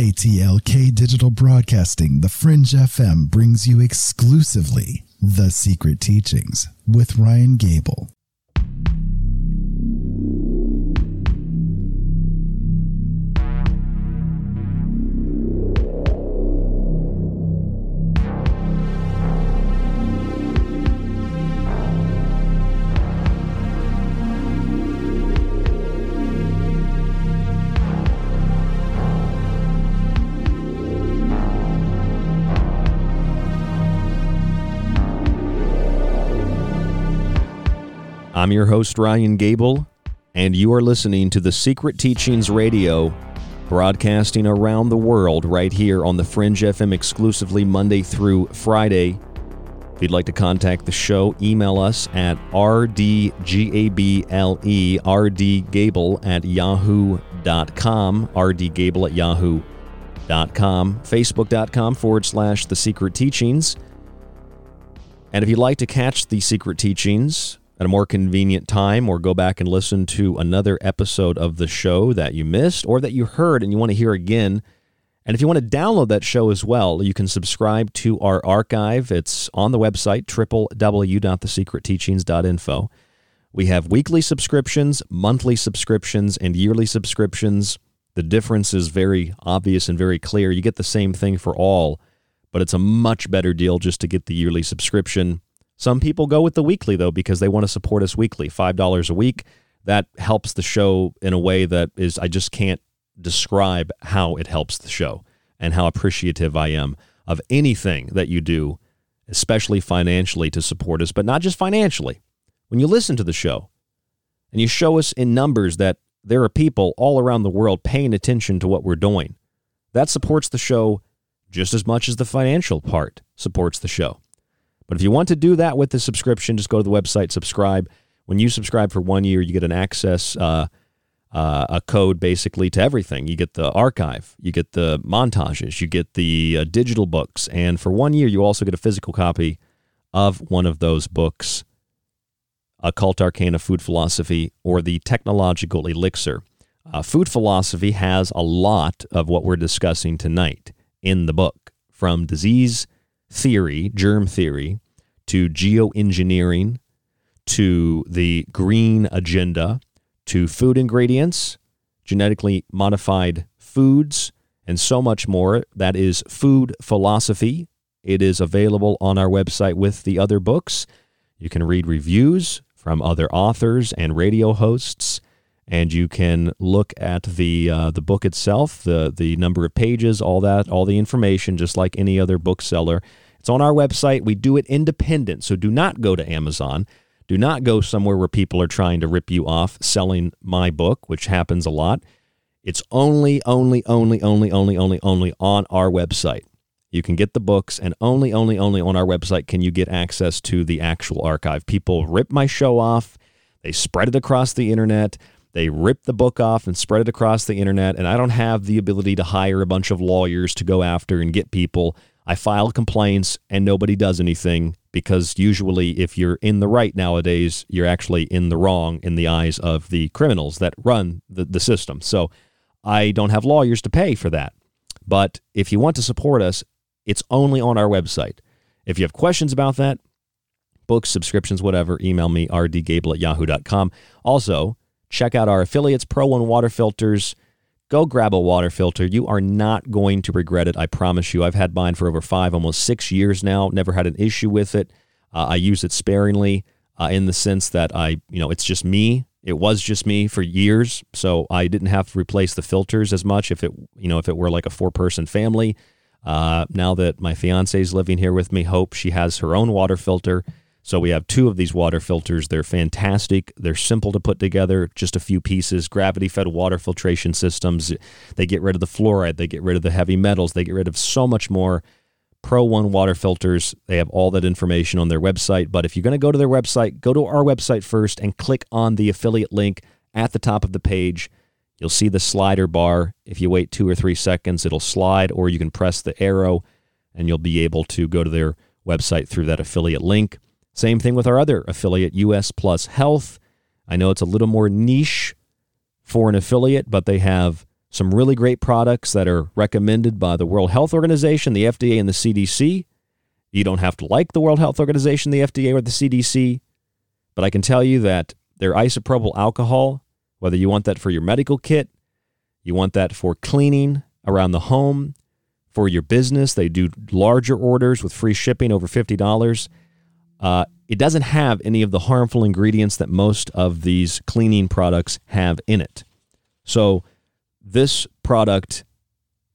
KTLK Digital Broadcasting, The Fringe FM brings you exclusively The Secret Teachings with Ryan Gable. I'm your host, Ryan Gable, and you are listening to the Secret Teachings Radio, broadcasting around the world right here on the Fringe FM exclusively Monday through Friday If you'd like to contact the show, email us at rdgable, rdgable at yahoo.com, rdgable at yahoo.com, facebook.com forward slash the secret teachings. And if you'd like to catch the secret teachings at a more convenient time or go back and listen to another episode of the show that you missed or that you heard and you want to hear again, and if you want to download that show as well, you can subscribe to our archive. It's on the website, www.thesecretteachings.info. We have weekly subscriptions, monthly subscriptions, and yearly subscriptions. The difference is very obvious and very clear. You get the same thing for all, but it's a much better deal just to get the yearly subscription. Some people go with the weekly, though, because they want to support us weekly. $5 a week. That helps the show in a way that is, I just can't describe how it helps the show and how appreciative I am of anything that you do, especially financially, to support us, but not just financially. When you listen to the show and you show us in numbers that there are people all around the world paying attention to what we're doing, that supports the show just as much as the financial part supports the show. But if you want to do that with the subscription, just go to the website, subscribe. When you subscribe for one year, you get an access uh, uh, a code basically to everything. You get the archive, you get the montages, you get the uh, digital books, and for one year, you also get a physical copy of one of those books Occult Arcana Food Philosophy or the Technological Elixir. Uh, food philosophy has a lot of what we're discussing tonight in the book, from disease theory, germ theory, to geoengineering, to the green agenda to food ingredients, genetically modified foods, and so much more. That is Food Philosophy. It is available on our website with the other books. You can read reviews from other authors and radio hosts, and you can look at the uh, the book itself, the the number of pages, all that, all the information, just like any other bookseller. It's on our website. We do it independent, so do not go to Amazon. Do not go somewhere where people are trying to rip you off selling my book, which happens a lot. It's only, only, only, only, only, only, only on our website. You can get the books, and only, only, only on our website can you get access to the actual archive. People rip my show off, they spread it across the internet, they rip the book off and spread it across the internet, and I don't have the ability to hire a bunch of lawyers to go after and get people. I file complaints, and nobody does anything because usually if you're in the right nowadays, you're actually in the wrong in the eyes of the criminals that run the, the system. So I don't have lawyers to pay for that. But if you want to support us, it's only on our website. If you have questions about that, books, subscriptions, whatever, email me, rdgable at yahoo.com. Also, check out our affiliates, Pro One Water Filters. Go grab a water filter. You are not going to regret it. I promise you. I've had mine for over five, almost six years now. Never had an issue with it. Uh, I use it sparingly uh, in the sense that I, you know, it's just me. It was just me for years, so I didn't have to replace the filters as much. If it, you know, if it were like a four-person family. Uh, now that my fiance is living here with me, Hope, she has her own water filter. So we have two of these water filters. They're fantastic. They're simple to put together, just a few pieces. Gravity fed water filtration systems. They get rid of the fluoride, they get rid of the heavy metals, they get rid of so much more. Pro One water filters, they have all that information on their website. But if you're going to go to their website, go to our website first and click on the affiliate link at the top of the page. You'll see the slider bar. If you wait two or three seconds, it'll slide, or you can press the arrow and you'll be able to go to their website through that affiliate link. Same thing with our other affiliate, US Plus Health. I know it's a little more niche for an affiliate, but they have some really great products that are recommended by the World Health Organization, the FDA, and the CDC. You don't have to like the World Health Organization, the FDA, or the CDC, but I can tell you that their isopropyl alcohol, whether you want that for your medical kit, you want that for cleaning around the home, for your business, they do larger orders with free shipping over $50. Uh, it doesn't have any of the harmful ingredients that most of these cleaning products have in it. So this product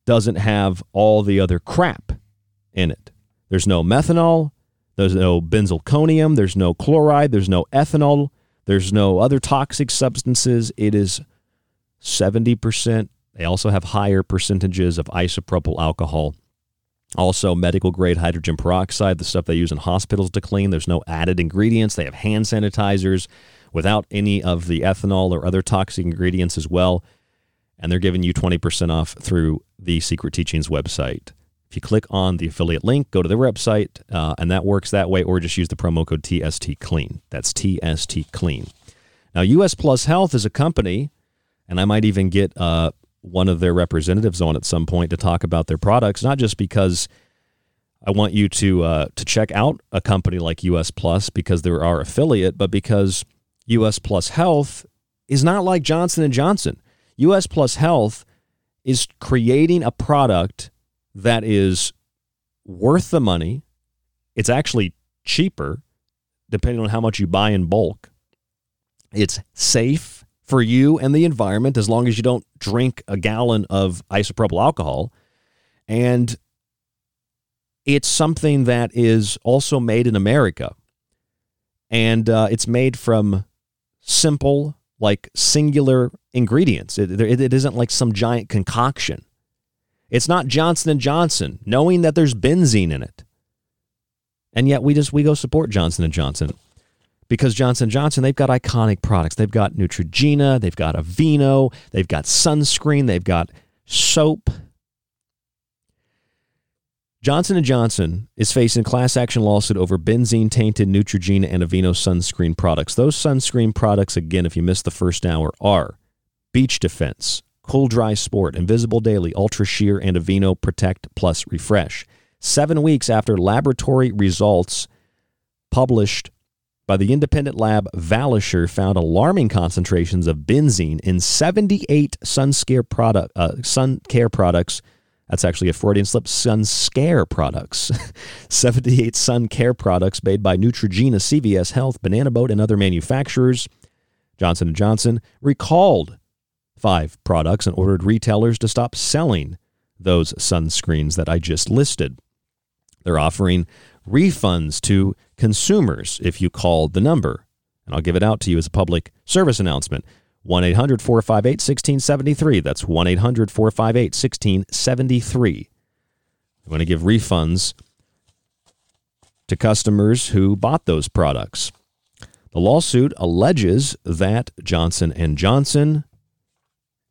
doesn't have all the other crap in it. There's no methanol, there's no benzalkonium, there's no chloride, there's no ethanol, there's no other toxic substances. It is 70%. They also have higher percentages of isopropyl alcohol. Also, medical grade hydrogen peroxide, the stuff they use in hospitals to clean. There's no added ingredients. They have hand sanitizers without any of the ethanol or other toxic ingredients as well. And they're giving you 20% off through the Secret Teachings website. If you click on the affiliate link, go to their website, uh, and that works that way, or just use the promo code TST Clean. That's TST Clean. Now, US Plus Health is a company, and I might even get uh, one of their representatives on at some point to talk about their products, not just because I want you to uh, to check out a company like US Plus because they're our affiliate, but because US Plus Health is not like Johnson and Johnson. US Plus Health is creating a product that is worth the money. It's actually cheaper depending on how much you buy in bulk. It's safe for you and the environment as long as you don't drink a gallon of isopropyl alcohol. And it's something that is also made in America. And uh, it's made from simple, like singular ingredients. It, it, it isn't like some giant concoction. It's not Johnson and Johnson, knowing that there's benzene in it. And yet we just we go support Johnson and Johnson because Johnson Johnson they've got iconic products. They've got Neutrogena, they've got Aveeno, they've got sunscreen, they've got soap. Johnson & Johnson is facing a class action lawsuit over benzene tainted Neutrogena and Aveeno sunscreen products. Those sunscreen products again if you missed the first hour are Beach Defense, Cool Dry Sport, Invisible Daily, Ultra Sheer and Aveeno Protect Plus Refresh. 7 weeks after laboratory results published by the independent lab Valisure found alarming concentrations of benzene in 78 sun, product, uh, sun care products. That's actually a Freudian slip. Sun scare products. *laughs* 78 sun care products made by Neutrogena, CVS Health, Banana Boat, and other manufacturers. Johnson & Johnson recalled five products and ordered retailers to stop selling those sunscreens that I just listed. They're offering refunds to consumers if you called the number. And I'll give it out to you as a public service announcement. 1 800 458 1673. That's 1 800 458 1673. I'm going to give refunds to customers who bought those products. The lawsuit alleges that Johnson & Johnson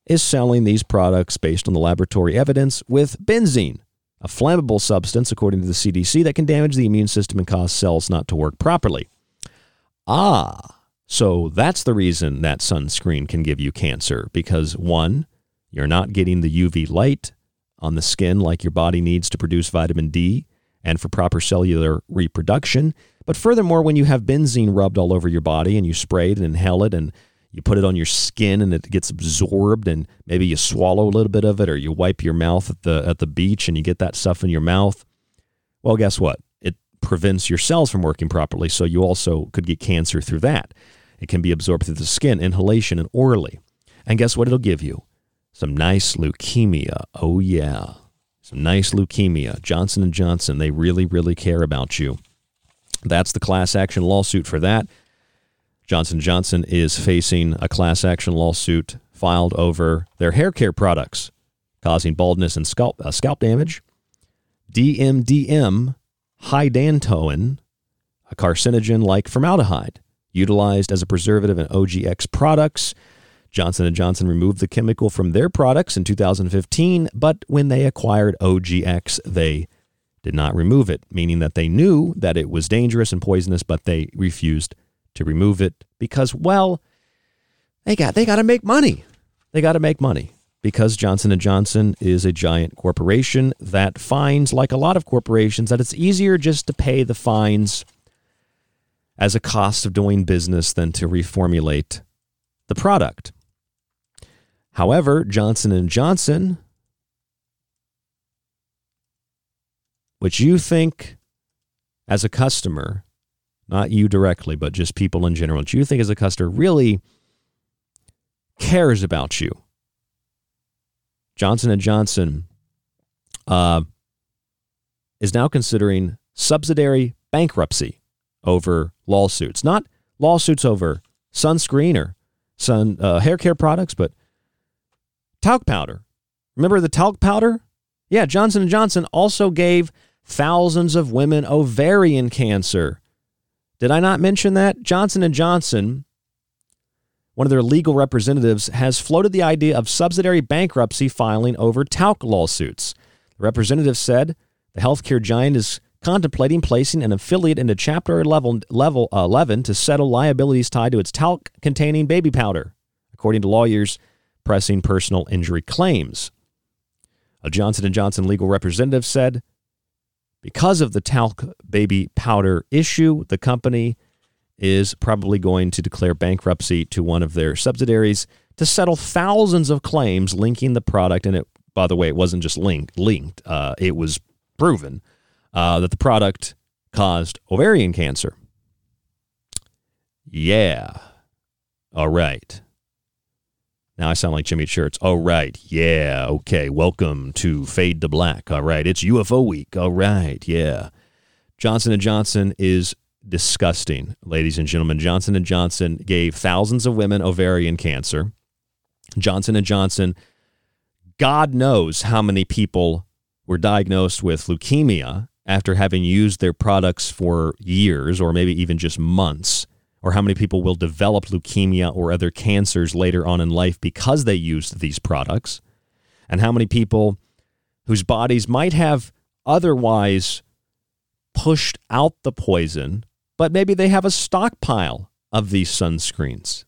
is selling these products based on the laboratory evidence with benzene a flammable substance, according to the CDC, that can damage the immune system and cause cells not to work properly. Ah, so that's the reason that sunscreen can give you cancer because one, you're not getting the UV light on the skin like your body needs to produce vitamin D and for proper cellular reproduction. But furthermore, when you have benzene rubbed all over your body and you spray it and inhale it and you put it on your skin and it gets absorbed and maybe you swallow a little bit of it or you wipe your mouth at the at the beach and you get that stuff in your mouth. Well guess what? It prevents your cells from working properly so you also could get cancer through that. It can be absorbed through the skin inhalation and orally. And guess what it'll give you? Some nice leukemia. Oh yeah. Some nice leukemia. Johnson & johnson they really really care about you. That's the class action lawsuit for that Johnson Johnson is facing a class action lawsuit filed over their hair care products causing baldness and scalp uh, scalp damage. DMDM hydantoin, a carcinogen like formaldehyde, utilized as a preservative in OGX products. Johnson & Johnson removed the chemical from their products in 2015, but when they acquired OGX, they did not remove it, meaning that they knew that it was dangerous and poisonous, but they refused to remove it because, well, they got they got to make money. They got to make money because Johnson and Johnson is a giant corporation that finds, like a lot of corporations, that it's easier just to pay the fines as a cost of doing business than to reformulate the product. However, Johnson and Johnson, which you think as a customer not you directly, but just people in general, that you think as a customer really cares about you. Johnson and Johnson uh, is now considering subsidiary bankruptcy over lawsuits, not lawsuits over sunscreen or sun uh, hair care products, but talc powder. Remember the talc powder Yeah, Johnson & Johnson also gave thousands of women ovarian cancer. Did I not mention that? Johnson & Johnson, one of their legal representatives, has floated the idea of subsidiary bankruptcy filing over talc lawsuits. The representative said the healthcare giant is contemplating placing an affiliate into Chapter 11, level, uh, 11 to settle liabilities tied to its talc containing baby powder, according to lawyers pressing personal injury claims. A Johnson & Johnson legal representative said because of the talc baby powder issue, the company is probably going to declare bankruptcy to one of their subsidiaries to settle thousands of claims linking the product. And it, by the way, it wasn't just linked; linked. Uh, it was proven uh, that the product caused ovarian cancer. Yeah. All right. Now I sound like Jimmy Church. All right. Yeah. Okay. Welcome to Fade to Black. All right. It's UFO week. All right. Yeah. Johnson & Johnson is disgusting, ladies and gentlemen. Johnson & Johnson gave thousands of women ovarian cancer. Johnson & Johnson, God knows how many people were diagnosed with leukemia after having used their products for years or maybe even just months or how many people will develop leukemia or other cancers later on in life because they used these products, and how many people whose bodies might have otherwise pushed out the poison, but maybe they have a stockpile of these sunscreens.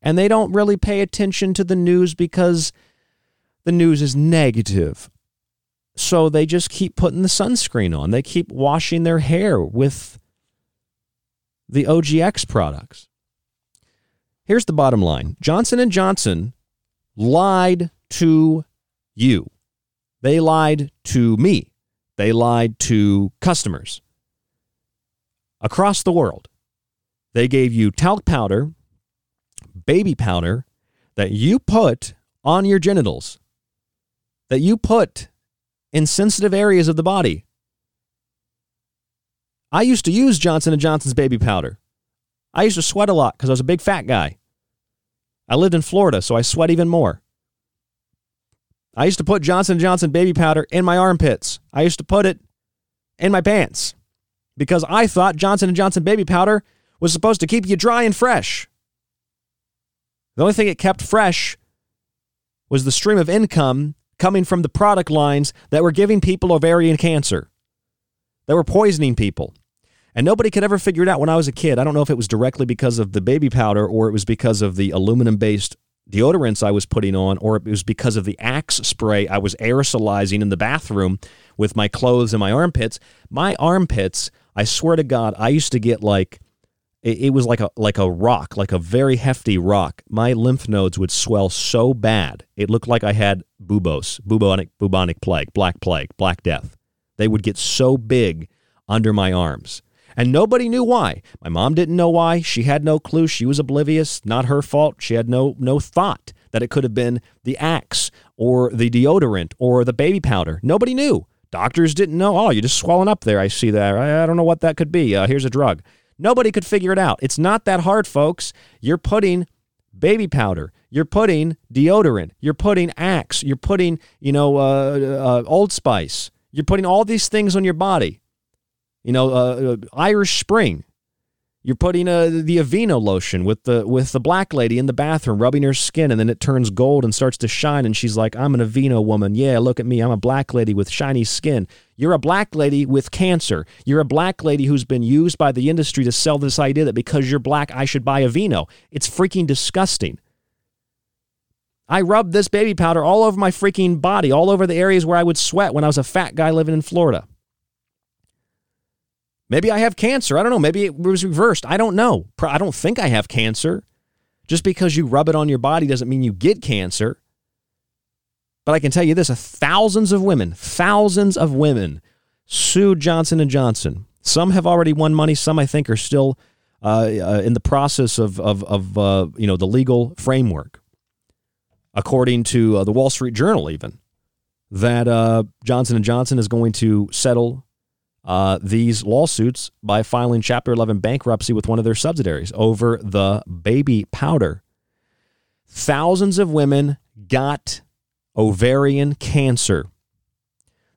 And they don't really pay attention to the news because the news is negative. So they just keep putting the sunscreen on. They keep washing their hair with the OGX products. Here's the bottom line. Johnson & Johnson lied to you. They lied to me. They lied to customers across the world. They gave you talc powder, baby powder that you put on your genitals, that you put in sensitive areas of the body I used to use Johnson & Johnson's baby powder. I used to sweat a lot because I was a big fat guy. I lived in Florida, so I sweat even more. I used to put Johnson & Johnson baby powder in my armpits. I used to put it in my pants because I thought Johnson & Johnson baby powder was supposed to keep you dry and fresh. The only thing it kept fresh was the stream of income coming from the product lines that were giving people ovarian cancer, that were poisoning people. And nobody could ever figure it out when I was a kid. I don't know if it was directly because of the baby powder or it was because of the aluminum based deodorants I was putting on or it was because of the Axe spray I was aerosolizing in the bathroom with my clothes and my armpits. My armpits, I swear to God, I used to get like it, was like a like a rock, like a very hefty rock. My lymph nodes would swell so bad. It looked like I had buboes, bubonic bubonic plague, black plague, black death. They would get so big under my arms. And nobody knew why. My mom didn't know why. She had no clue. She was oblivious. Not her fault. She had no no thought that it could have been the axe or the deodorant or the baby powder. Nobody knew. Doctors didn't know. Oh, you're just swelling up there. I see that. I, I don't know what that could be. Uh, here's a drug. Nobody could figure it out. It's not that hard, folks. You're putting baby powder. You're putting deodorant. You're putting Axe. You're putting, you know, uh, uh, Old Spice. You're putting all these things on your body. You know, uh, Irish Spring. You're putting uh, the Aveeno lotion with the with the black lady in the bathroom rubbing her skin, and then it turns gold and starts to shine, and she's like, "I'm an Aveeno woman. Yeah, look at me. I'm a black lady with shiny skin. You're a black lady with cancer. You're a black lady who's been used by the industry to sell this idea that because you're black, I should buy Aveeno. It's freaking disgusting. I rubbed this baby powder all over my freaking body, all over the areas where I would sweat when I was a fat guy living in Florida. Maybe I have cancer. I don't know. Maybe it was reversed. I don't know. I don't think I have cancer. Just because you rub it on your body doesn't mean you get cancer. But I can tell you this, thousands of women, thousands of women sued Johnson & Johnson. Some have already won money. Some I think are still uh, uh, in the process of, of, of uh, you know, the legal framework. According to uh, the Wall Street Journal even, that uh, Johnson & Johnson is going to settle uh, these lawsuits by filing Chapter 11 bankruptcy with one of their subsidiaries over the baby powder. Thousands of women got ovarian cancer.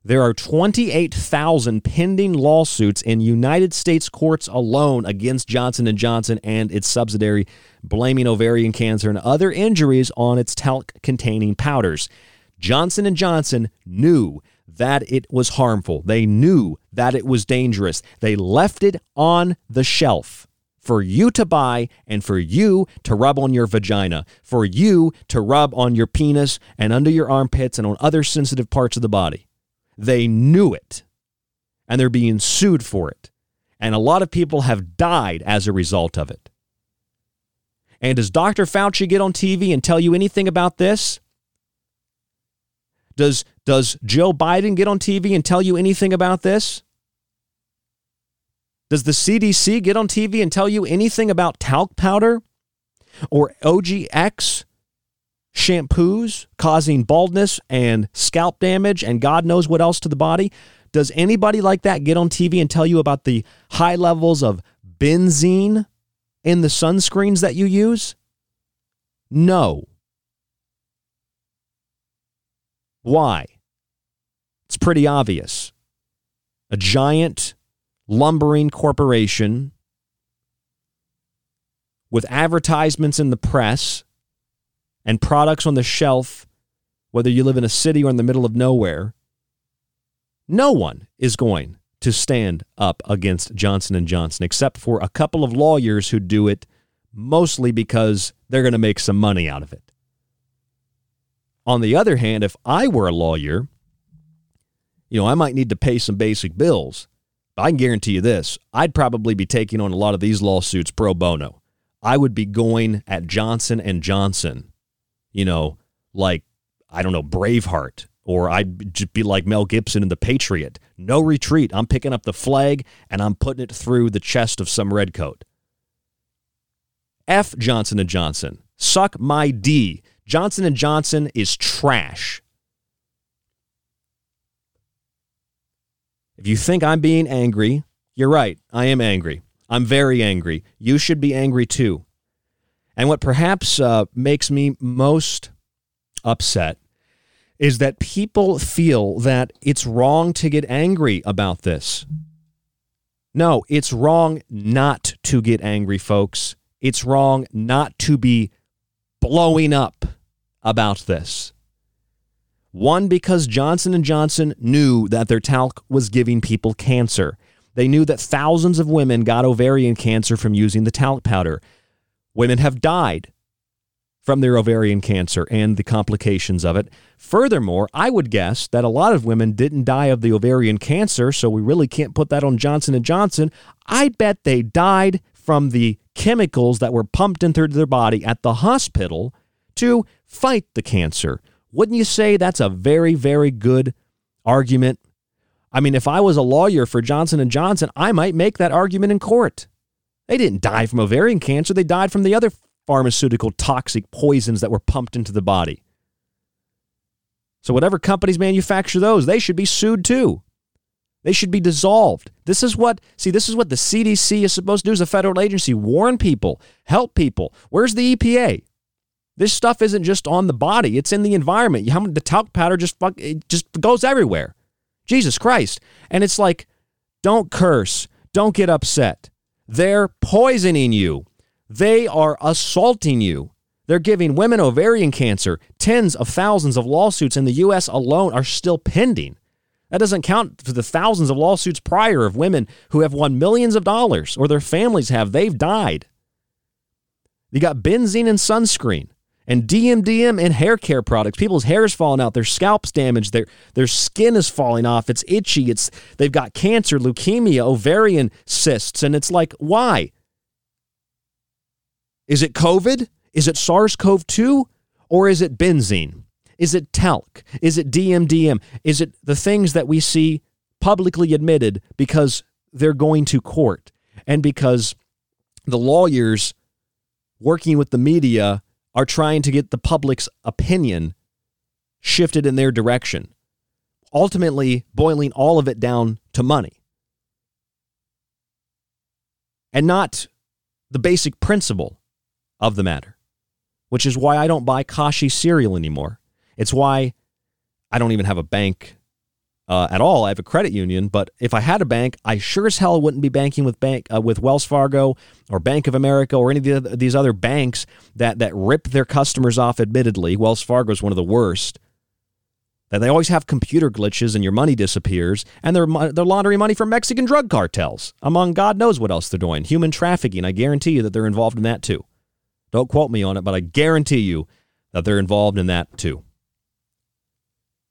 There are 28,000 pending lawsuits in United States courts alone against Johnson & Johnson and its subsidiary blaming ovarian cancer and other injuries on its talc-containing powders. Johnson & Johnson knew that it was harmful. They knew that it was dangerous. They left it on the shelf for you to buy and for you to rub on your vagina, for you to rub on your penis and under your armpits and on other sensitive parts of the body. They knew it, and they're being sued for it. And a lot of people have died as a result of it. And does Dr. Fauci get on TV and tell you anything about this? Does, does Joe Biden get on TV and tell you anything about this? Does the CDC get on TV and tell you anything about talc powder or OGX shampoos causing baldness and scalp damage and God knows what else to the body? Does anybody like that get on TV and tell you about the high levels of benzene in the sunscreens that you use? No. Why? It's pretty obvious. A giant lumbering corporation with advertisements in the press and products on the shelf, whether you live in a city or in the middle of nowhere, no one is going to stand up against Johnson & Johnson except for a couple of lawyers who do it mostly because they're going to make some money out of it. On the other hand, if I were a lawyer, you know, I might need to pay some basic bills. But I can guarantee you this, I'd probably be taking on a lot of these lawsuits pro bono. I would be going at Johnson and Johnson, you know, like I don't know, Braveheart, or I'd be like Mel Gibson in The Patriot. No retreat. I'm picking up the flag and I'm putting it through the chest of some redcoat. F Johnson and Johnson. Suck my D. Johnson and Johnson is trash. If you think I'm being angry, you're right. I am angry. I'm very angry. You should be angry too. And what perhaps uh, makes me most upset is that people feel that it's wrong to get angry about this. No, it's wrong not to get angry, folks. It's wrong not to be blowing up about this. One because Johnson and Johnson knew that their talc was giving people cancer. They knew that thousands of women got ovarian cancer from using the talc powder. Women have died from their ovarian cancer and the complications of it. Furthermore, I would guess that a lot of women didn't die of the ovarian cancer, so we really can't put that on Johnson and Johnson. I bet they died from the chemicals that were pumped into their body at the hospital to fight the cancer. Wouldn't you say that's a very very good argument? I mean, if I was a lawyer for Johnson Johnson, I might make that argument in court. They didn't die from ovarian cancer, they died from the other pharmaceutical toxic poisons that were pumped into the body. So, whatever companies manufacture those, they should be sued too. They should be dissolved. This is what, see, this is what the CDC is supposed to do as a federal agency warn people, help people. Where's the EPA? This stuff isn't just on the body, it's in the environment. The talc powder just fuck, it just goes everywhere. Jesus Christ. And it's like, don't curse, don't get upset. They're poisoning you. They are assaulting you. They're giving women ovarian cancer. Tens of thousands of lawsuits in the U.S. alone are still pending. That doesn't count for the thousands of lawsuits prior of women who have won millions of dollars or their families have. They've died. You got benzene and sunscreen and DMDM and hair care products. People's hair is falling out, their scalp's damaged, their their skin is falling off, it's itchy, it's they've got cancer, leukemia, ovarian cysts, and it's like, why? Is it COVID? Is it SARS-CoV-2 or is it benzene? Is it talc? Is it DMDM? Is it the things that we see publicly admitted because they're going to court and because the lawyers working with the media are trying to get the public's opinion shifted in their direction, ultimately boiling all of it down to money and not the basic principle of the matter, which is why I don't buy Kashi cereal anymore. It's why I don't even have a bank uh, at all. I have a credit union, but if I had a bank, I sure as hell wouldn't be banking with bank uh, with Wells Fargo or Bank of America or any of the, these other banks that that rip their customers off. Admittedly, Wells Fargo is one of the worst. That they always have computer glitches and your money disappears, and they're they're laundering money from Mexican drug cartels, among God knows what else they're doing. Human trafficking. I guarantee you that they're involved in that too. Don't quote me on it, but I guarantee you that they're involved in that too.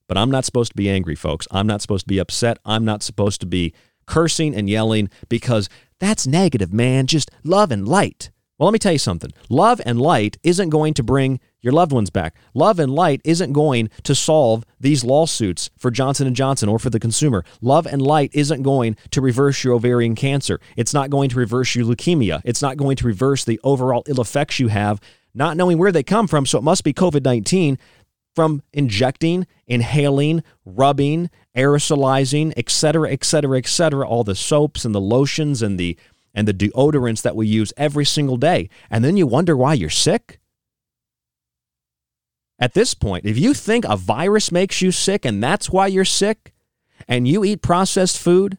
But I'm not supposed to be angry, folks. I'm not supposed to be upset. I'm not supposed to be cursing and yelling because that's negative, man. Just love and light. Well, let me tell you something. Love and light isn't going to bring your loved ones back. Love and light isn't going to solve these lawsuits for Johnson & Johnson or for the consumer. Love and light isn't going to reverse your ovarian cancer. It's not going to reverse your leukemia. It's not going to reverse the overall ill effects you have not knowing where they come from. So it must be COVID-19 from injecting, inhaling, rubbing, aerosolizing, etc., etc., etc., all the soaps and the lotions and the and the deodorants that we use every single day. And then you wonder why you're sick? At this point, if you think a virus makes you sick and that's why you're sick, and you eat processed food,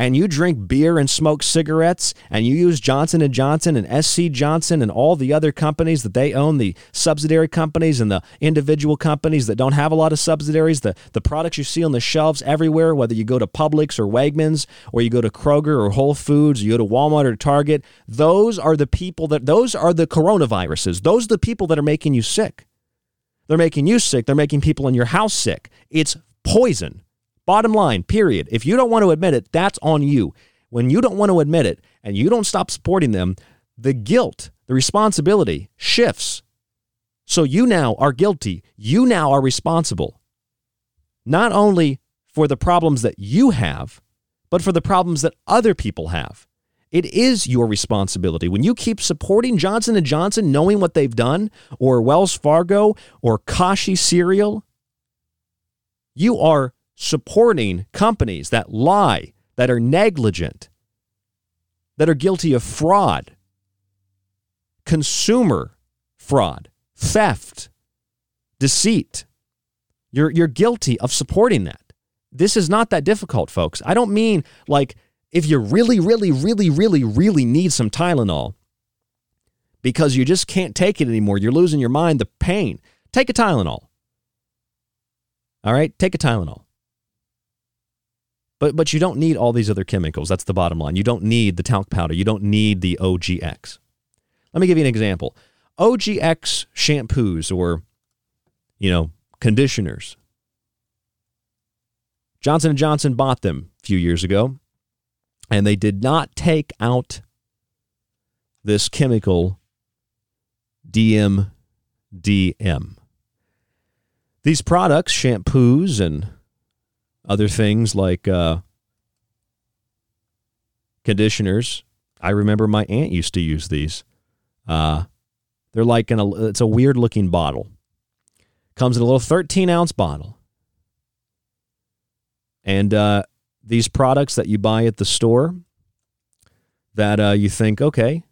and you drink beer and smoke cigarettes and you use Johnson & Johnson and SC Johnson and all the other companies that they own, the subsidiary companies and the individual companies that don't have a lot of subsidiaries, the, the products you see on the shelves everywhere, whether you go to Publix or Wegmans or you go to Kroger or Whole Foods, you go to Walmart or Target, those are the people that, those are the coronaviruses. Those are the people that are making you sick. They're making you sick. They're making people in your house sick. It's poison. Bottom line, period. If you don't want to admit it, that's on you. When you don't want to admit it and you don't stop supporting them, the guilt, the responsibility shifts. So you now are guilty. You now are responsible. Not only for the problems that you have, but for the problems that other people have. It is your responsibility. When you keep supporting Johnson & Johnson knowing what they've done or Wells Fargo or Kashi cereal, you are supporting companies that lie, that are negligent, that are guilty of fraud, consumer fraud, theft, deceit. You're, you're guilty of supporting that. This is not that difficult, folks. I don't mean like if you really, really, really, really, really need some Tylenol because you just can't take it anymore, you're losing your mind, the pain, take a Tylenol. All right, take a Tylenol. But but you don't need all these other chemicals. That's the bottom line. You don't need the talc powder. You don't need the OGX. Let me give you an example. OGX shampoos or you know, conditioners. Johnson & Johnson bought them a few years ago and they did not take out this chemical DMDM. These products, shampoos and other things like uh, conditioners. I remember my aunt used to use these. Uh, they're like an it's a weird looking bottle. Comes in a little 13 ounce bottle. And uh, these products that you buy at the store that uh, you think, okay,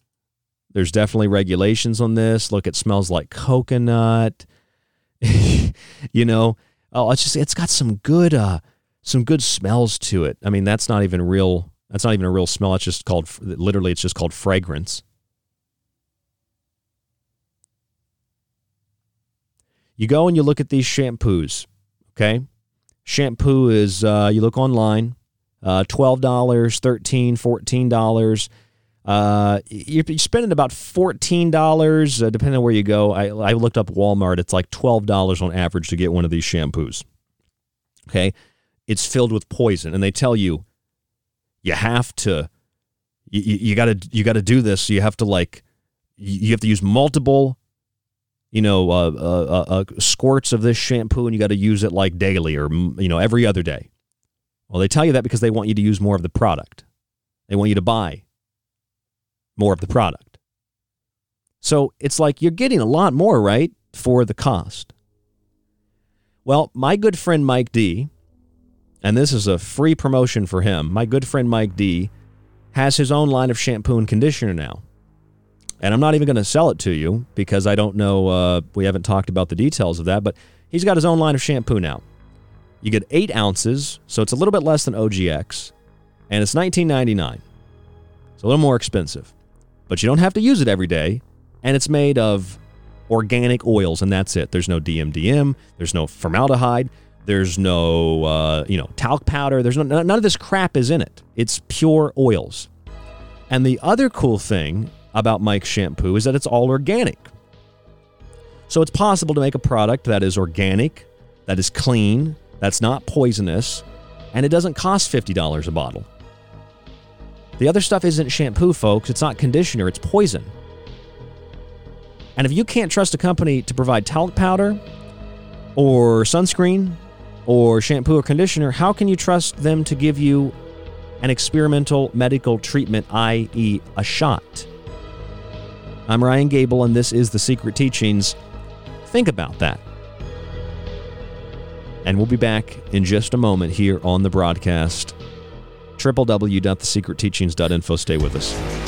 there's definitely regulations on this. Look, it smells like coconut. *laughs* you know, oh, it's just it's got some good uh, some good smells to it. I mean, that's not even real. That's not even a real smell. It's just called literally. It's just called fragrance. You go and you look at these shampoos. Okay, shampoo is uh, you look online, uh, twelve dollars, thirteen, fourteen dollars. Uh, you're, spending about fourteen dollars, uh, depending on where you go. I, I looked up Walmart; it's like twelve dollars on average to get one of these shampoos. Okay, it's filled with poison and they tell you you have to you, you got to you got to do this. You have to like you have to use multiple you know uh, uh, uh, uh squirts of this shampoo and you got to use it like daily or you know every other day. Well they tell you that because they want you to use more of the product. They want you to buy more of the product. So it's like you're getting a lot more right for the cost. Well my good friend mike d and this is a free promotion for him. My good friend Mike D has his own line of shampoo and conditioner now. And I'm not even going to sell it to you because I don't know, uh, we haven't talked about the details of that, but he's got his own line of shampoo now. You get eight ounces, so it's a little bit less than OGX, and it's 19.99. It's a little more expensive, but you don't have to use it every day, and it's made of organic oils, and that's it. There's no DMDM, there's no formaldehyde, there's no uh, you know talc powder. There's no, none of this crap is in it. It's pure oils. And the other cool thing about Mike's shampoo is that it's all organic. So it's possible to make a product that is organic, that is clean, that's not poisonous, and it doesn't cost $50 a bottle. The other stuff isn't shampoo, folks. It's not conditioner, it's poison. And if you can't trust a company to provide talc powder or sunscreen or shampoo or conditioner, how can you trust them to give you an experimental medical treatment, i.e., a shot? I'm Ryan Gable, and this is The Secret Teachings. Think about that. And we'll be back in just a moment here on the broadcast. www.thesecretteachings.info. Stay with us.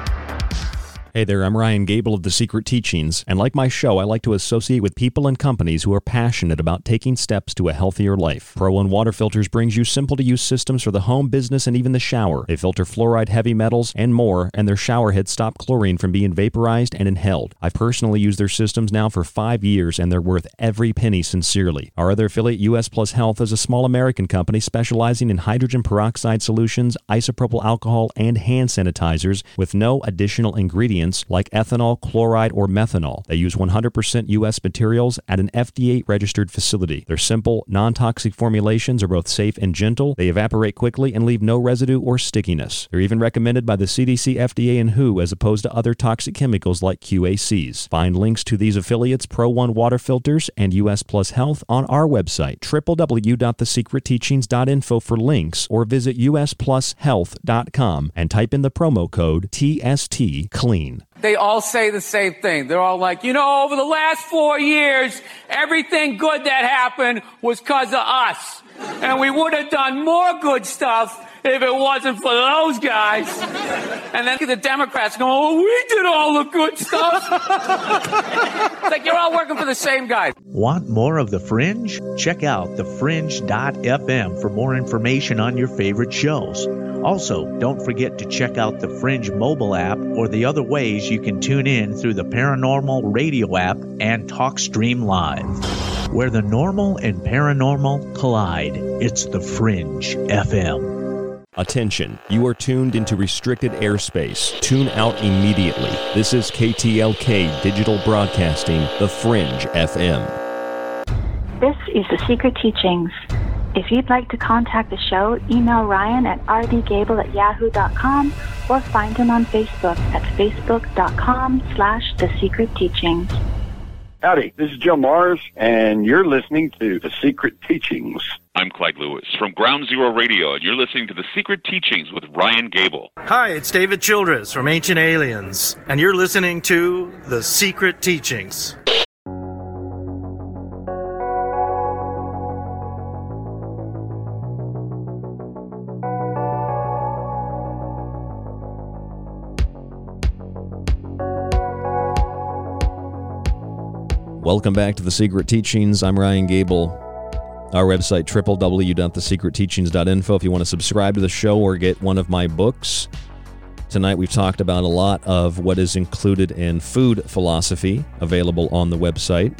Hey there, I'm Ryan Gable of The Secret Teachings, and like my show, I like to associate with people and companies who are passionate about taking steps to a healthier life. Pro One Water Filters brings you simple to use systems for the home, business, and even the shower. They filter fluoride, heavy metals, and more, and their shower heads stop chlorine from being vaporized and inhaled. I've personally used their systems now for five years, and they're worth every penny sincerely. Our other affiliate, US Plus Health, is a small American company specializing in hydrogen peroxide solutions, isopropyl alcohol, and hand sanitizers with no additional ingredients like ethanol, chloride, or methanol. They use 100% U.S. materials at an FDA registered facility. Their simple, non toxic formulations are both safe and gentle. They evaporate quickly and leave no residue or stickiness. They're even recommended by the CDC, FDA, and WHO as opposed to other toxic chemicals like QACs. Find links to these affiliates, Pro One Water Filters, and US Plus Health on our website, www.thesecretteachings.info for links, or visit usplushealth.com and type in the promo code TST CLEAN. They all say the same thing. They're all like, you know, over the last four years, everything good that happened was because of us. And we would have done more good stuff if it wasn't for those guys. And then the Democrats go, oh, we did all the good stuff. it's like you're all working for the same guy. Want more of The Fringe? Check out thefringe.fm for more information on your favorite shows. Also, don't forget to check out the Fringe mobile app or the other ways you can tune in through the Paranormal Radio app and TalkStream Live. Where the normal and paranormal collide, it's the Fringe FM. Attention, you are tuned into restricted airspace. Tune out immediately. This is KTLK Digital Broadcasting, The Fringe FM. This is The Secret Teachings. If you'd like to contact the show, email Ryan at rdgable at yahoo.com or find him on Facebook at facebook.com slash the secret teachings. Howdy, this is Joe Mars, and you're listening to The Secret Teachings. I'm Clyde Lewis from Ground Zero Radio, and you're listening to The Secret Teachings with Ryan Gable. Hi, it's David Childress from Ancient Aliens, and you're listening to The Secret Teachings. Welcome back to The Secret Teachings. I'm Ryan Gable. Our website, www.thesecretteachings.info, if you want to subscribe to the show or get one of my books. Tonight, we've talked about a lot of what is included in food philosophy, available on the website.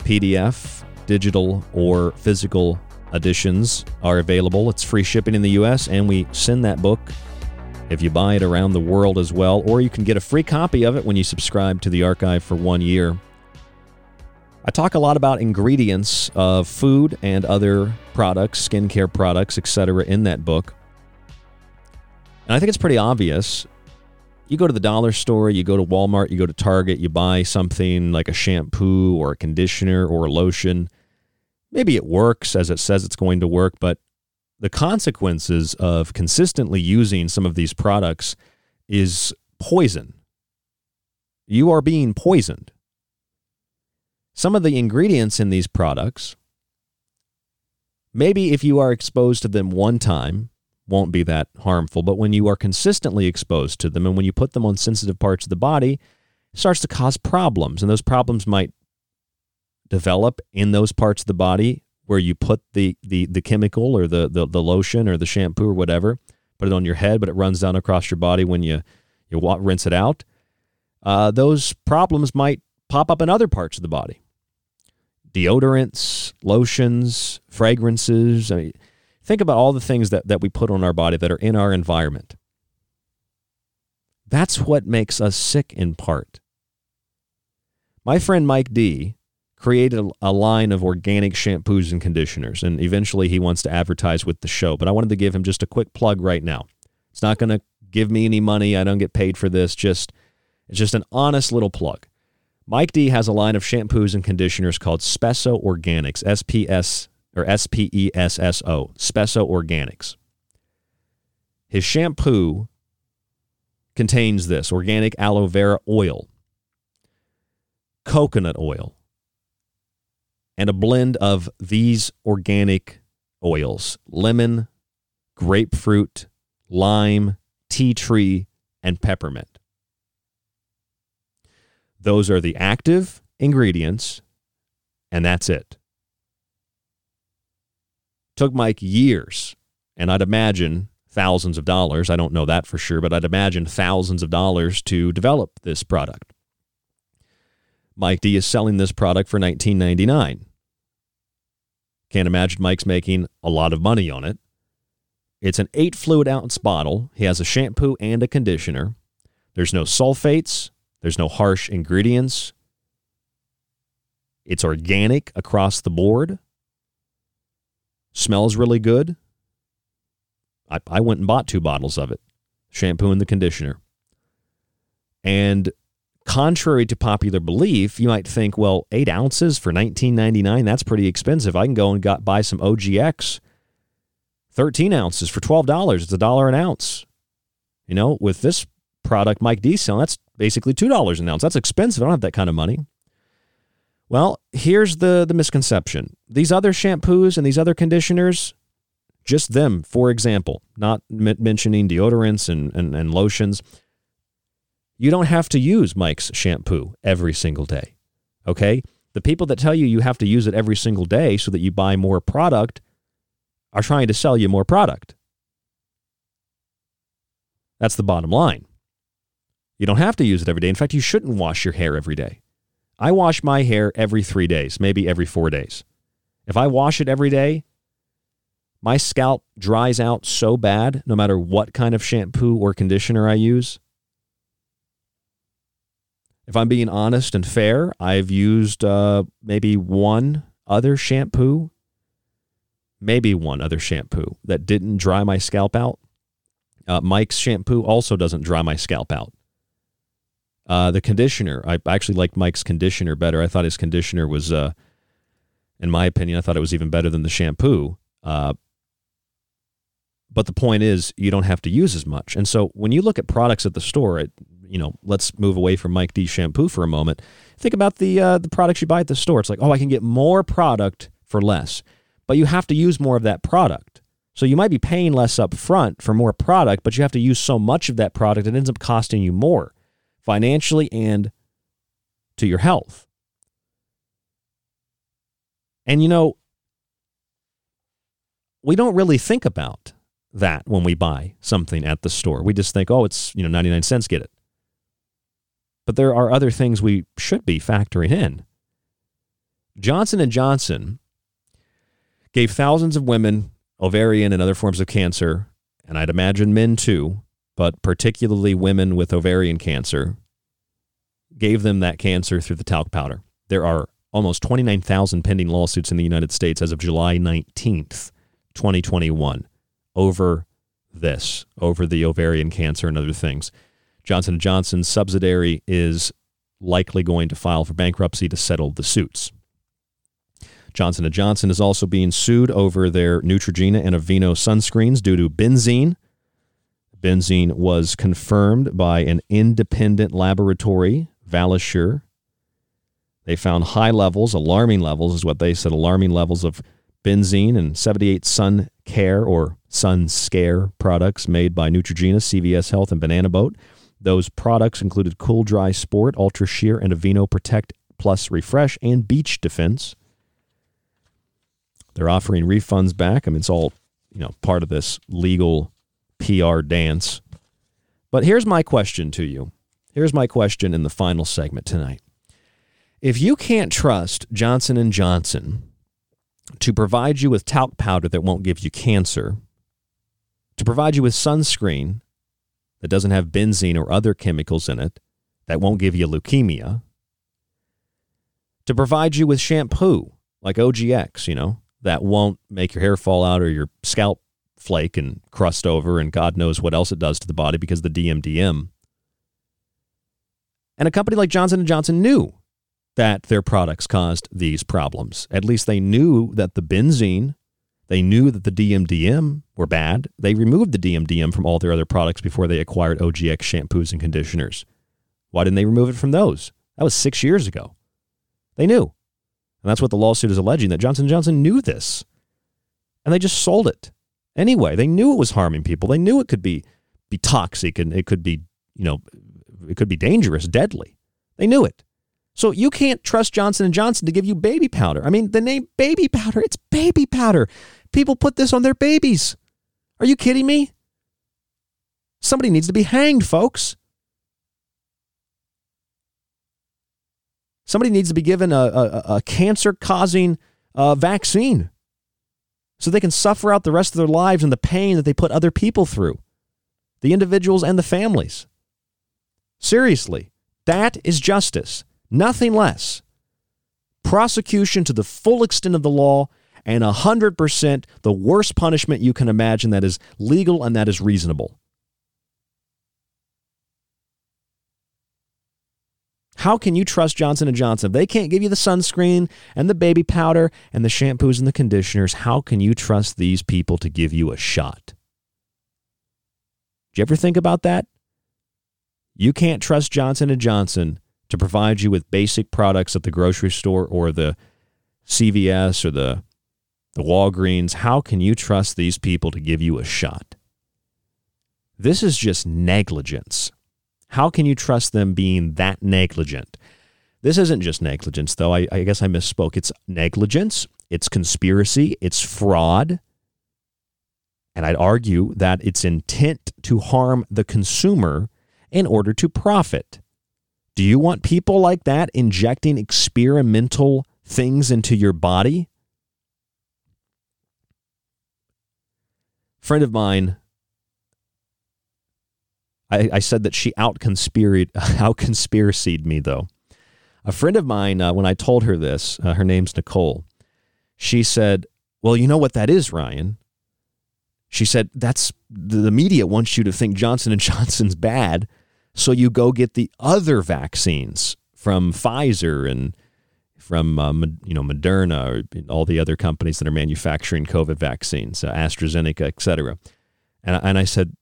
PDF, digital, or physical editions are available. It's free shipping in the U.S., and we send that book if you buy it around the world as well, or you can get a free copy of it when you subscribe to the archive for one year. I talk a lot about ingredients of food and other products, skincare products, etc. in that book. And I think it's pretty obvious. You go to the dollar store, you go to Walmart, you go to Target, you buy something like a shampoo or a conditioner or a lotion. Maybe it works as it says it's going to work, but the consequences of consistently using some of these products is poison. You are being poisoned. Some of the ingredients in these products, maybe if you are exposed to them one time, won't be that harmful, but when you are consistently exposed to them and when you put them on sensitive parts of the body, it starts to cause problems. And those problems might develop in those parts of the body where you put the, the, the chemical or the, the, the lotion or the shampoo or whatever, put it on your head, but it runs down across your body when you, you rinse it out. Uh, those problems might pop up in other parts of the body deodorants, lotions, fragrances. I mean, think about all the things that, that we put on our body that are in our environment. That's what makes us sick in part. My friend Mike D created a, line of organic shampoos and conditioners, and eventually he wants to advertise with the show. But I wanted to give him just a quick plug right now. It's not going to give me any money. I don't get paid for this. Just it's just an honest little plug. Mike D has a line of shampoos and conditioners called Spesso Organics, S P S or S P E S S O, Spesso Organics. His shampoo contains this organic aloe vera oil, coconut oil, and a blend of these organic oils lemon, grapefruit, lime, tea tree, and peppermint. Those are the active ingredients, and that's it. Took Mike years, and I'd imagine thousands of dollars. I don't know that for sure, but I'd imagine thousands of dollars to develop this product. Mike D is selling this product for 19.99. Can't imagine Mike's making a lot of money on it. It's an 8 fluid ounce bottle. He has a shampoo and a conditioner. There's no sulfates, there's no harsh ingredients. It's organic across the board. Smells really good. I, I went and bought two bottles of it shampoo and the conditioner. And contrary to popular belief, you might think, well, eight ounces for $19.99, that's pretty expensive. I can go and got, buy some OGX, 13 ounces for $12. It's a dollar an ounce. You know, with this product Mike D selling, that's basically $2 an ounce. That's expensive. I don't have that kind of money. Well, here's the, the misconception. These other shampoos and these other conditioners, just them, for example, not m- mentioning deodorants and, and, and lotions, you don't have to use Mike's shampoo every single day. Okay? The people that tell you you have to use it every single day so that you buy more product are trying to sell you more product. That's the bottom line. You don't have to use it every day. In fact, you shouldn't wash your hair every day. I wash my hair every three days, maybe every four days. If I wash it every day, my scalp dries out so bad no matter what kind of shampoo or conditioner I use. If I'm being honest and fair, I've used uh, maybe one other shampoo maybe one other shampoo that didn't dry my scalp out. Uh, Mike's shampoo also doesn't dry my scalp out. Uh, the conditioner, I actually liked Mike's conditioner better. I thought his conditioner was, uh, in my opinion, I thought it was even better than the shampoo. Uh, but the point is, you don't have to use as much. And so when you look at products at the store, it, you know, let's move away from Mike D shampoo for a moment. Think about the uh, the products you buy at the store. It's like, oh, I can get more product for less, but you have to use more of that product. So you might be paying less up front for more product, but you have to use so much of that product it ends up costing you more financially and to your health. And you know, we don't really think about that when we buy something at the store. We just think, oh, it's, you know, 99 cents, get it. But there are other things we should be factoring in. Johnson & Johnson gave thousands of women ovarian and other forms of cancer, and I'd imagine men too, but particularly women with ovarian cancer, gave them that cancer through the talc powder. There are almost 29,000 pending lawsuits in the United States as of July 19th, 2021 over this, over the ovarian cancer and other things. Johnson & Johnson's subsidiary is likely going to file for bankruptcy to settle the suits. Johnson & Johnson is also being sued over their Neutrogena and Aveeno sunscreens due to benzene. Benzene was confirmed by an independent laboratory, Valisure. They found high levels, alarming levels is what they said, alarming levels of benzene and 78 sun care or sun scare products made by Neutrogena, CVS Health, and Banana Boat. Those products included Cool Dry Sport, Ultra Sheer, and Aveeno Protect Plus Refresh, and Beach Defense. They're offering refunds back. I mean, it's all you know part of this legal PR dance. But here's my question to you. Here's my question in the final segment tonight. If you can't trust Johnson and Johnson to provide you with talc powder that won't give you cancer, to provide you with sunscreen that doesn't have benzene or other chemicals in it that won't give you leukemia, to provide you with shampoo like OGX, you know, that won't make your hair fall out or your scalp flake and crust over and God knows what else it does to the body because the DMDM. And a company like Johnson & Johnson knew that their products caused these problems. At least they knew that the benzene they knew that the DMDM were bad. They removed the DMDM from all their other products before they acquired OGX shampoos and conditioners. Why didn't they remove it from those? That was six years ago. They knew. And that's what the lawsuit is alleging that Johnson and Johnson knew this. And they just sold it. Anyway, they knew it was harming people. They knew it could be be toxic and it could be, you know, it could be dangerous, deadly. They knew it. So you can't trust Johnson & Johnson to give you baby powder. I mean, the name baby powder, it's baby powder. People put this on their babies. Are you kidding me? Somebody needs to be hanged, folks. Somebody needs to be given a, a, a cancer causing uh, vaccine so they can suffer out the rest of their lives and the pain that they put other people through, the individuals and the families. Seriously, that is justice, nothing less. Prosecution to the full extent of the law and 100% the worst punishment you can imagine that is legal and that is reasonable. How can you trust Johnson & Johnson? If they can't give you the sunscreen and the baby powder and the shampoos and the conditioners, how can you trust these people to give you a shot? Did you ever think about that? You can't trust Johnson & Johnson to provide you with basic products at the grocery store or the CVS or the the Walgreens, how can you trust these people to give you a shot? This is just negligence. How can you trust them being that negligent? This isn't just negligence, though. I, I, guess I misspoke. It's negligence, it's conspiracy, it's fraud. And I'd argue that it's intent to harm the consumer in order to profit. Do you want people like that injecting experimental things into your body? friend of mine I, I said that she out *laughs* conspiracied me though. A friend of mine, uh, when I told her this, uh, her name's Nicole. She said, well, you know what that is, Ryan. She said, that's the media wants you to think Johnson and *laughs* Johnson's bad, so you go get the other vaccines from Pfizer and from uh, you know Moderna or all the other companies that are manufacturing COVID vaccines, uh, AstraZeneca, et cetera. And, and I said,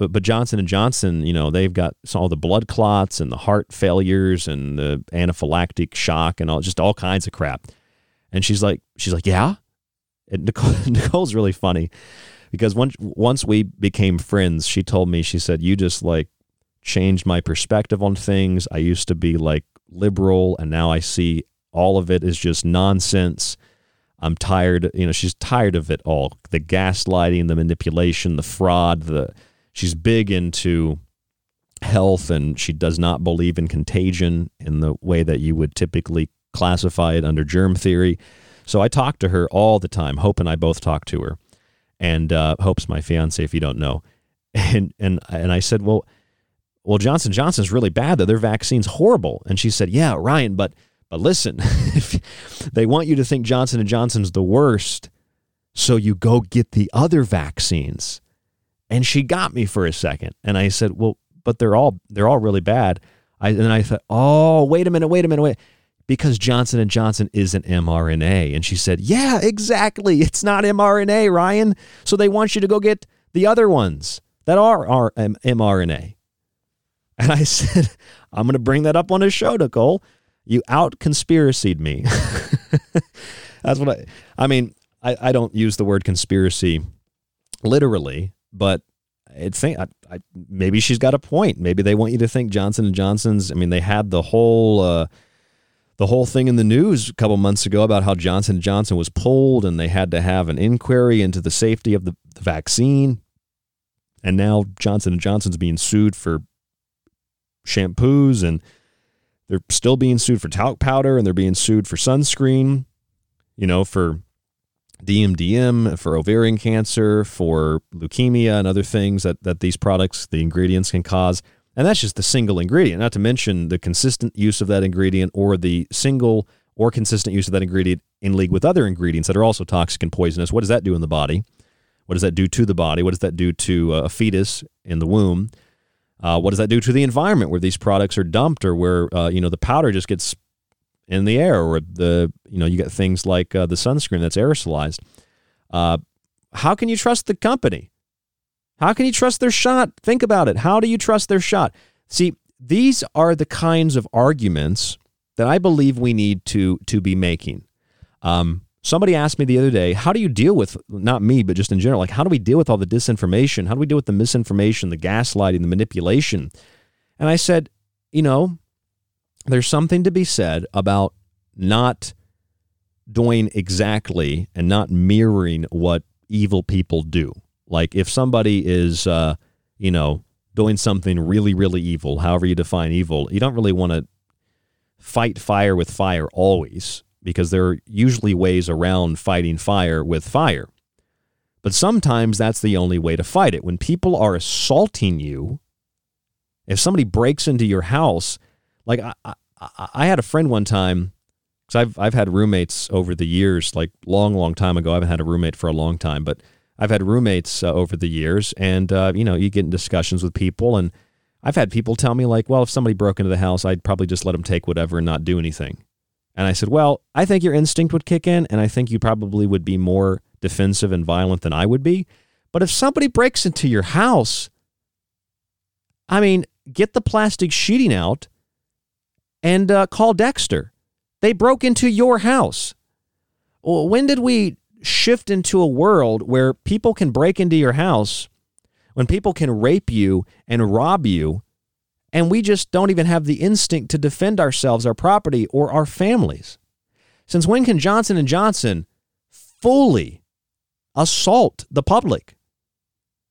but but Johnson and Johnson, you know, they've got all the blood clots and the heart failures and the anaphylactic shock and all just all kinds of crap. And she's like, she's like, yeah. And *laughs* Nicole, Nicole's really funny because once once we became friends, she told me, she said, you just like changed my perspective on things. I used to be like liberal, and now I see all of it is just nonsense. I'm tired. You know, she's tired of it all the gaslighting, the manipulation, the fraud. The she's big into health, and she does not believe in contagion in the way that you would typically classify it under germ theory. So I talk to her all the time. Hope and I both talk to her, and uh, Hope's my fiance. If you don't know, *laughs* and and and I said, well, well, Johnson Johnson's really bad. That their vaccine's horrible. And she said, yeah, Ryan, but but listen, *laughs* they want you to think Johnson and Johnson's the worst, so you go get the other vaccines. And she got me for a second, and I said, "Well, but they're all they're all really bad." I, and I thought, "Oh, wait a minute, wait a minute, wait." Because Johnson and Johnson isn't mRNA, and she said, "Yeah, exactly. It's not mRNA, Ryan. So they want you to go get the other ones that are, are um, mRNA." And I *laughs* said, "I'm going to bring that up on a show, Nicole." You out conspiracied me. *laughs* That's what I, I mean, I, I don't use the word conspiracy literally, but it think I, I, maybe she's got a point. Maybe they want you to think Johnson and Johnson's. I mean, they had the whole uh, the whole thing in the news a couple months ago about how Johnson and Johnson was pulled, and they had to have an inquiry into the safety of the, the vaccine. And now Johnson and Johnson's being sued for shampoos and they're still being sued for talc powder and they're being sued for sunscreen, you know, for DMDM, for ovarian cancer, for leukemia and other things that, that these products, the ingredients can cause. And that's just the single ingredient, not to mention the consistent use of that ingredient or the single or consistent use of that ingredient in league with other ingredients that are also toxic and poisonous. What does that do in the body? What does that do to the body? What does that do to a fetus in the womb? Uh, what does that do to the environment where these products are dumped, or where uh, you know the powder just gets in the air, or the you know you get things like uh, the sunscreen that's aerosolized? Uh, how can you trust the company? How can you trust their shot? Think about it. How do you trust their shot? See, these are the kinds of arguments that I believe we need to to be making. Um, Somebody asked me the other day, how do you deal with, not me, but just in general, like how do we deal with all the disinformation? How do we deal with the misinformation, the gaslighting, the manipulation? And I said, you know, there's something to be said about not doing exactly and not mirroring what evil people do. Like if somebody is, uh, you know, doing something really, really evil, however you define evil, you don't really want to fight fire with fire always because there are usually ways around fighting fire with fire. But sometimes that's the only way to fight it. When people are assaulting you, if somebody breaks into your house, like I, I, I had a friend one time, because I've, I've had roommates over the years, like long, long time ago. I haven't had a roommate for a long time, but I've had roommates uh, over the years. And, uh, you know, you get in discussions with people. And I've had people tell me, like, well, if somebody broke into the house, I'd probably just let them take whatever and not do anything. And I said, Well, I think your instinct would kick in, and I think you probably would be more defensive and violent than I would be. But if somebody breaks into your house, I mean, get the plastic sheeting out and uh, call Dexter. They broke into your house. When did we shift into a world where people can break into your house, when people can rape you and rob you and we just don't even have the instinct to defend ourselves, our property, or our families. Since when can Johnson and Johnson fully assault the public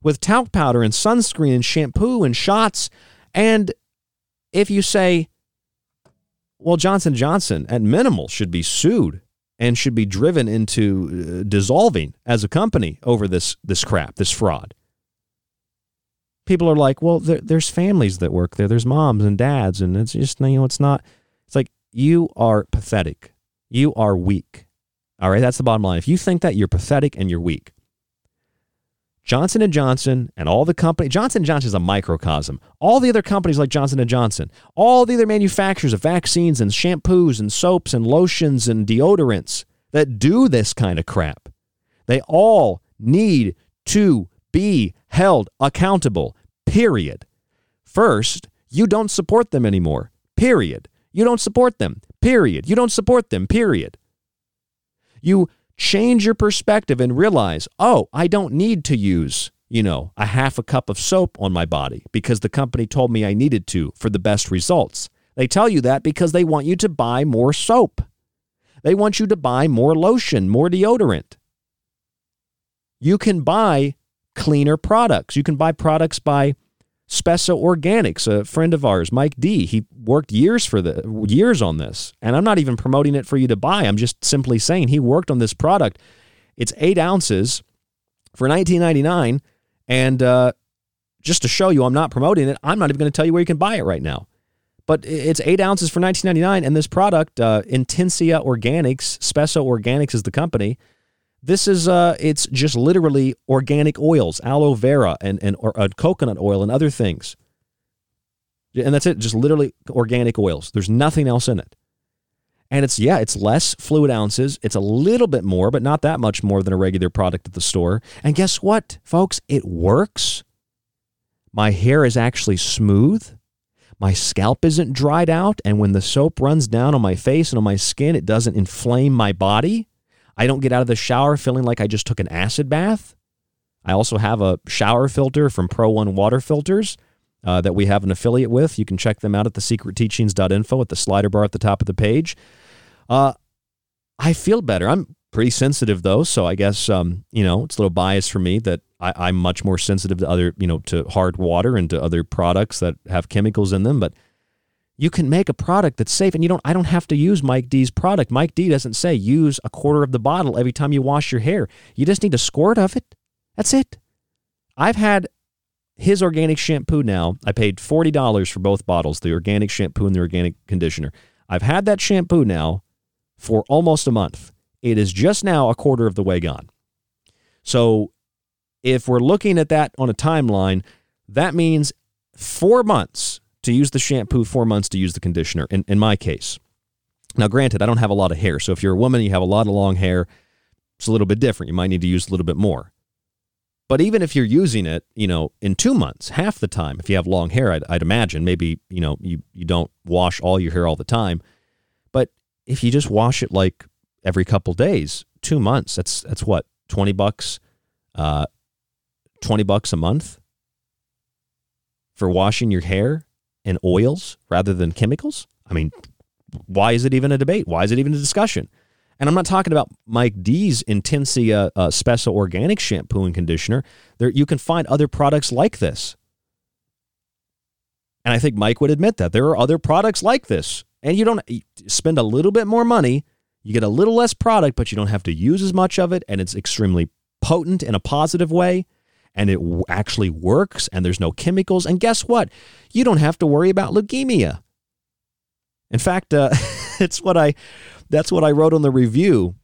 with talc powder and sunscreen and shampoo and shots? And if you say, well, Johnson Johnson at minimal should be sued and should be driven into uh, dissolving as a company over this this crap, this fraud people are like, well, there, there's families that work there. There's moms and dads, and it's just you know, it's not. It's like you are pathetic. You are weak. All right, that's the bottom line. If you think that, you're pathetic and you're weak. Johnson Johnson and all the company Johnson Johnson is a microcosm. All the other companies like Johnson Johnson, all the other manufacturers of vaccines and shampoos and soaps and lotions and deodorants that do this kind of crap. They all need to be held accountable. Period. First, you don't support them anymore. Period. You don't support them. Period. You don't support them. Period. You change your perspective and realize, oh, I don't need to use, you know, a half a cup of soap on my body because the company told me I needed to for the best results. They tell you that because they want you to buy more soap. They want you to buy more lotion, more deodorant. You can buy cleaner products. You can buy products by Spesso Organics, a friend of ours, Mike D. He worked years for the years on this, and I'm not even promoting it for you to buy. I'm just simply saying he worked on this product. It's eight ounces for 19.99, and uh, just to show you, I'm not promoting it. I'm not even going to tell you where you can buy it right now. But it's eight ounces for 19.99, and this product, uh, Intensia Organics, Spesso Organics is the company. This is uh, it's just literally organic oils, aloe vera and and or, uh, coconut oil and other things. And that's it, just literally organic oils. There's nothing else in it. And it's yeah, it's less fluid ounces. It's a little bit more, but not that much more than a regular product at the store. And guess what, folks? It works. My hair is actually smooth. My scalp isn't dried out, and when the soap runs down on my face and on my skin, it doesn't inflame my body. I don't get out of the shower feeling like I just took an acid bath. I also have a shower filter from Pro One Water Filters uh, that we have an affiliate with. You can check them out at thesecretteachings.info at the slider bar at the top of the page. Uh, I feel better. I'm pretty sensitive though, so I guess um, you know it's a little bias for me that I, I'm much more sensitive to other you know to hard water and to other products that have chemicals in them, but you can make a product that's safe and you don't I don't have to use Mike D's product. Mike D doesn't say use a quarter of the bottle every time you wash your hair. You just need a squirt of it. That's it. I've had his organic shampoo now. I paid $40 for both bottles, the organic shampoo and the organic conditioner. I've had that shampoo now for almost a month. It is just now a quarter of the way gone. So if we're looking at that on a timeline, that means 4 months to use the shampoo, four months to use the conditioner, in, in my case. Now, granted, I don't have a lot of hair. So if you're a woman, you have a lot of long hair, it's a little bit different. You might need to use a little bit more. But even if you're using it, you know, in two months, half the time, if you have long hair, I'd, I'd imagine maybe, you know, you, you don't wash all your hair all the time. But if you just wash it like every couple days, two months, that's, that's what, 20 bucks, uh, 20 bucks a month for washing your hair and oils rather than chemicals? I mean, why is it even a debate? Why is it even a discussion? And I'm not talking about Mike D's Intensia uh, Spesso Organic Shampoo and Conditioner. There, you can find other products like this. And I think Mike would admit that there are other products like this. And you don't you spend a little bit more money, you get a little less product, but you don't have to use as much of it. And it's extremely potent in a positive way and it actually works and there's no chemicals. And guess what? You don't have to worry about leukemia. In fact, uh, *laughs* it's what I that's what I wrote on the review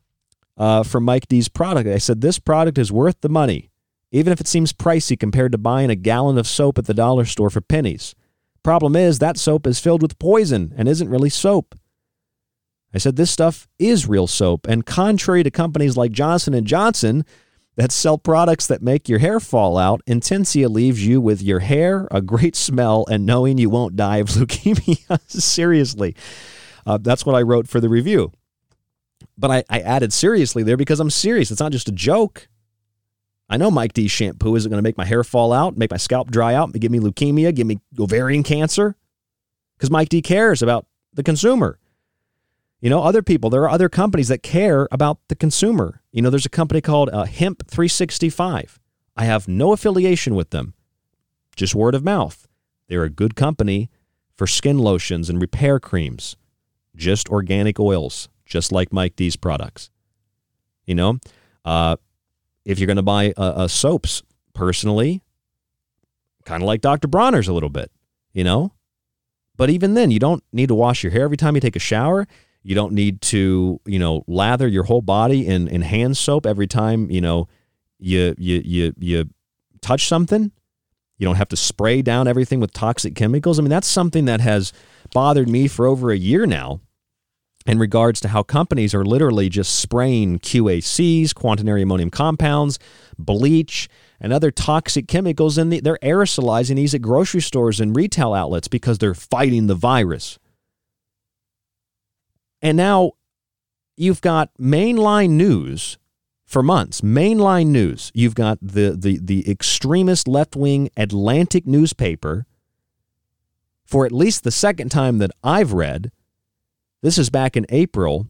uh, for Mike D's product. I said this product is worth the money, even if it seems pricey compared to buying a gallon of soap at the dollar store for pennies. Problem is that soap is filled with poison and isn't really soap. I said this stuff is real soap, and contrary to companies like Johnson and Johnson that sell products that make your hair fall out, Intensia leaves you with your hair, a great smell, and knowing you won't die of *laughs* leukemia. seriously. Uh, that's what I wrote for the review. But I, I added seriously there because I'm serious. It's not just a joke. I know Mike D shampoo isn't going to make my hair fall out, make my scalp dry out, give me leukemia, give me ovarian cancer. Because Mike D cares about the consumer. You know, other people, there are other companies that care about the consumer. You know, there's a company called uh, Hemp 365. I have no affiliation with them, just word of mouth. They're a good company for skin lotions and repair creams, just organic oils, just like Mike D's products. You know, uh, if you're going to buy uh, uh, soaps, personally, kind of like Dr. Bronner's a little bit, you know? But even then, you don't need to wash your hair every time you take a shower. You don't need to, you know, lather your whole body in, in hand soap every time, you know, you you you you touch something. You don't have to spray down everything with toxic chemicals. I mean, that's something that has bothered me for over a year now in regards to how companies are literally just spraying QACs, quaternary ammonium compounds, bleach, and other toxic chemicals, and the, they're aerosolizing these at grocery stores and retail outlets because they're fighting the virus. And now you've got mainline news for months, mainline news. You've got the the the extremist left-wing Atlantic newspaper for at least the second time that I've read. This is back in April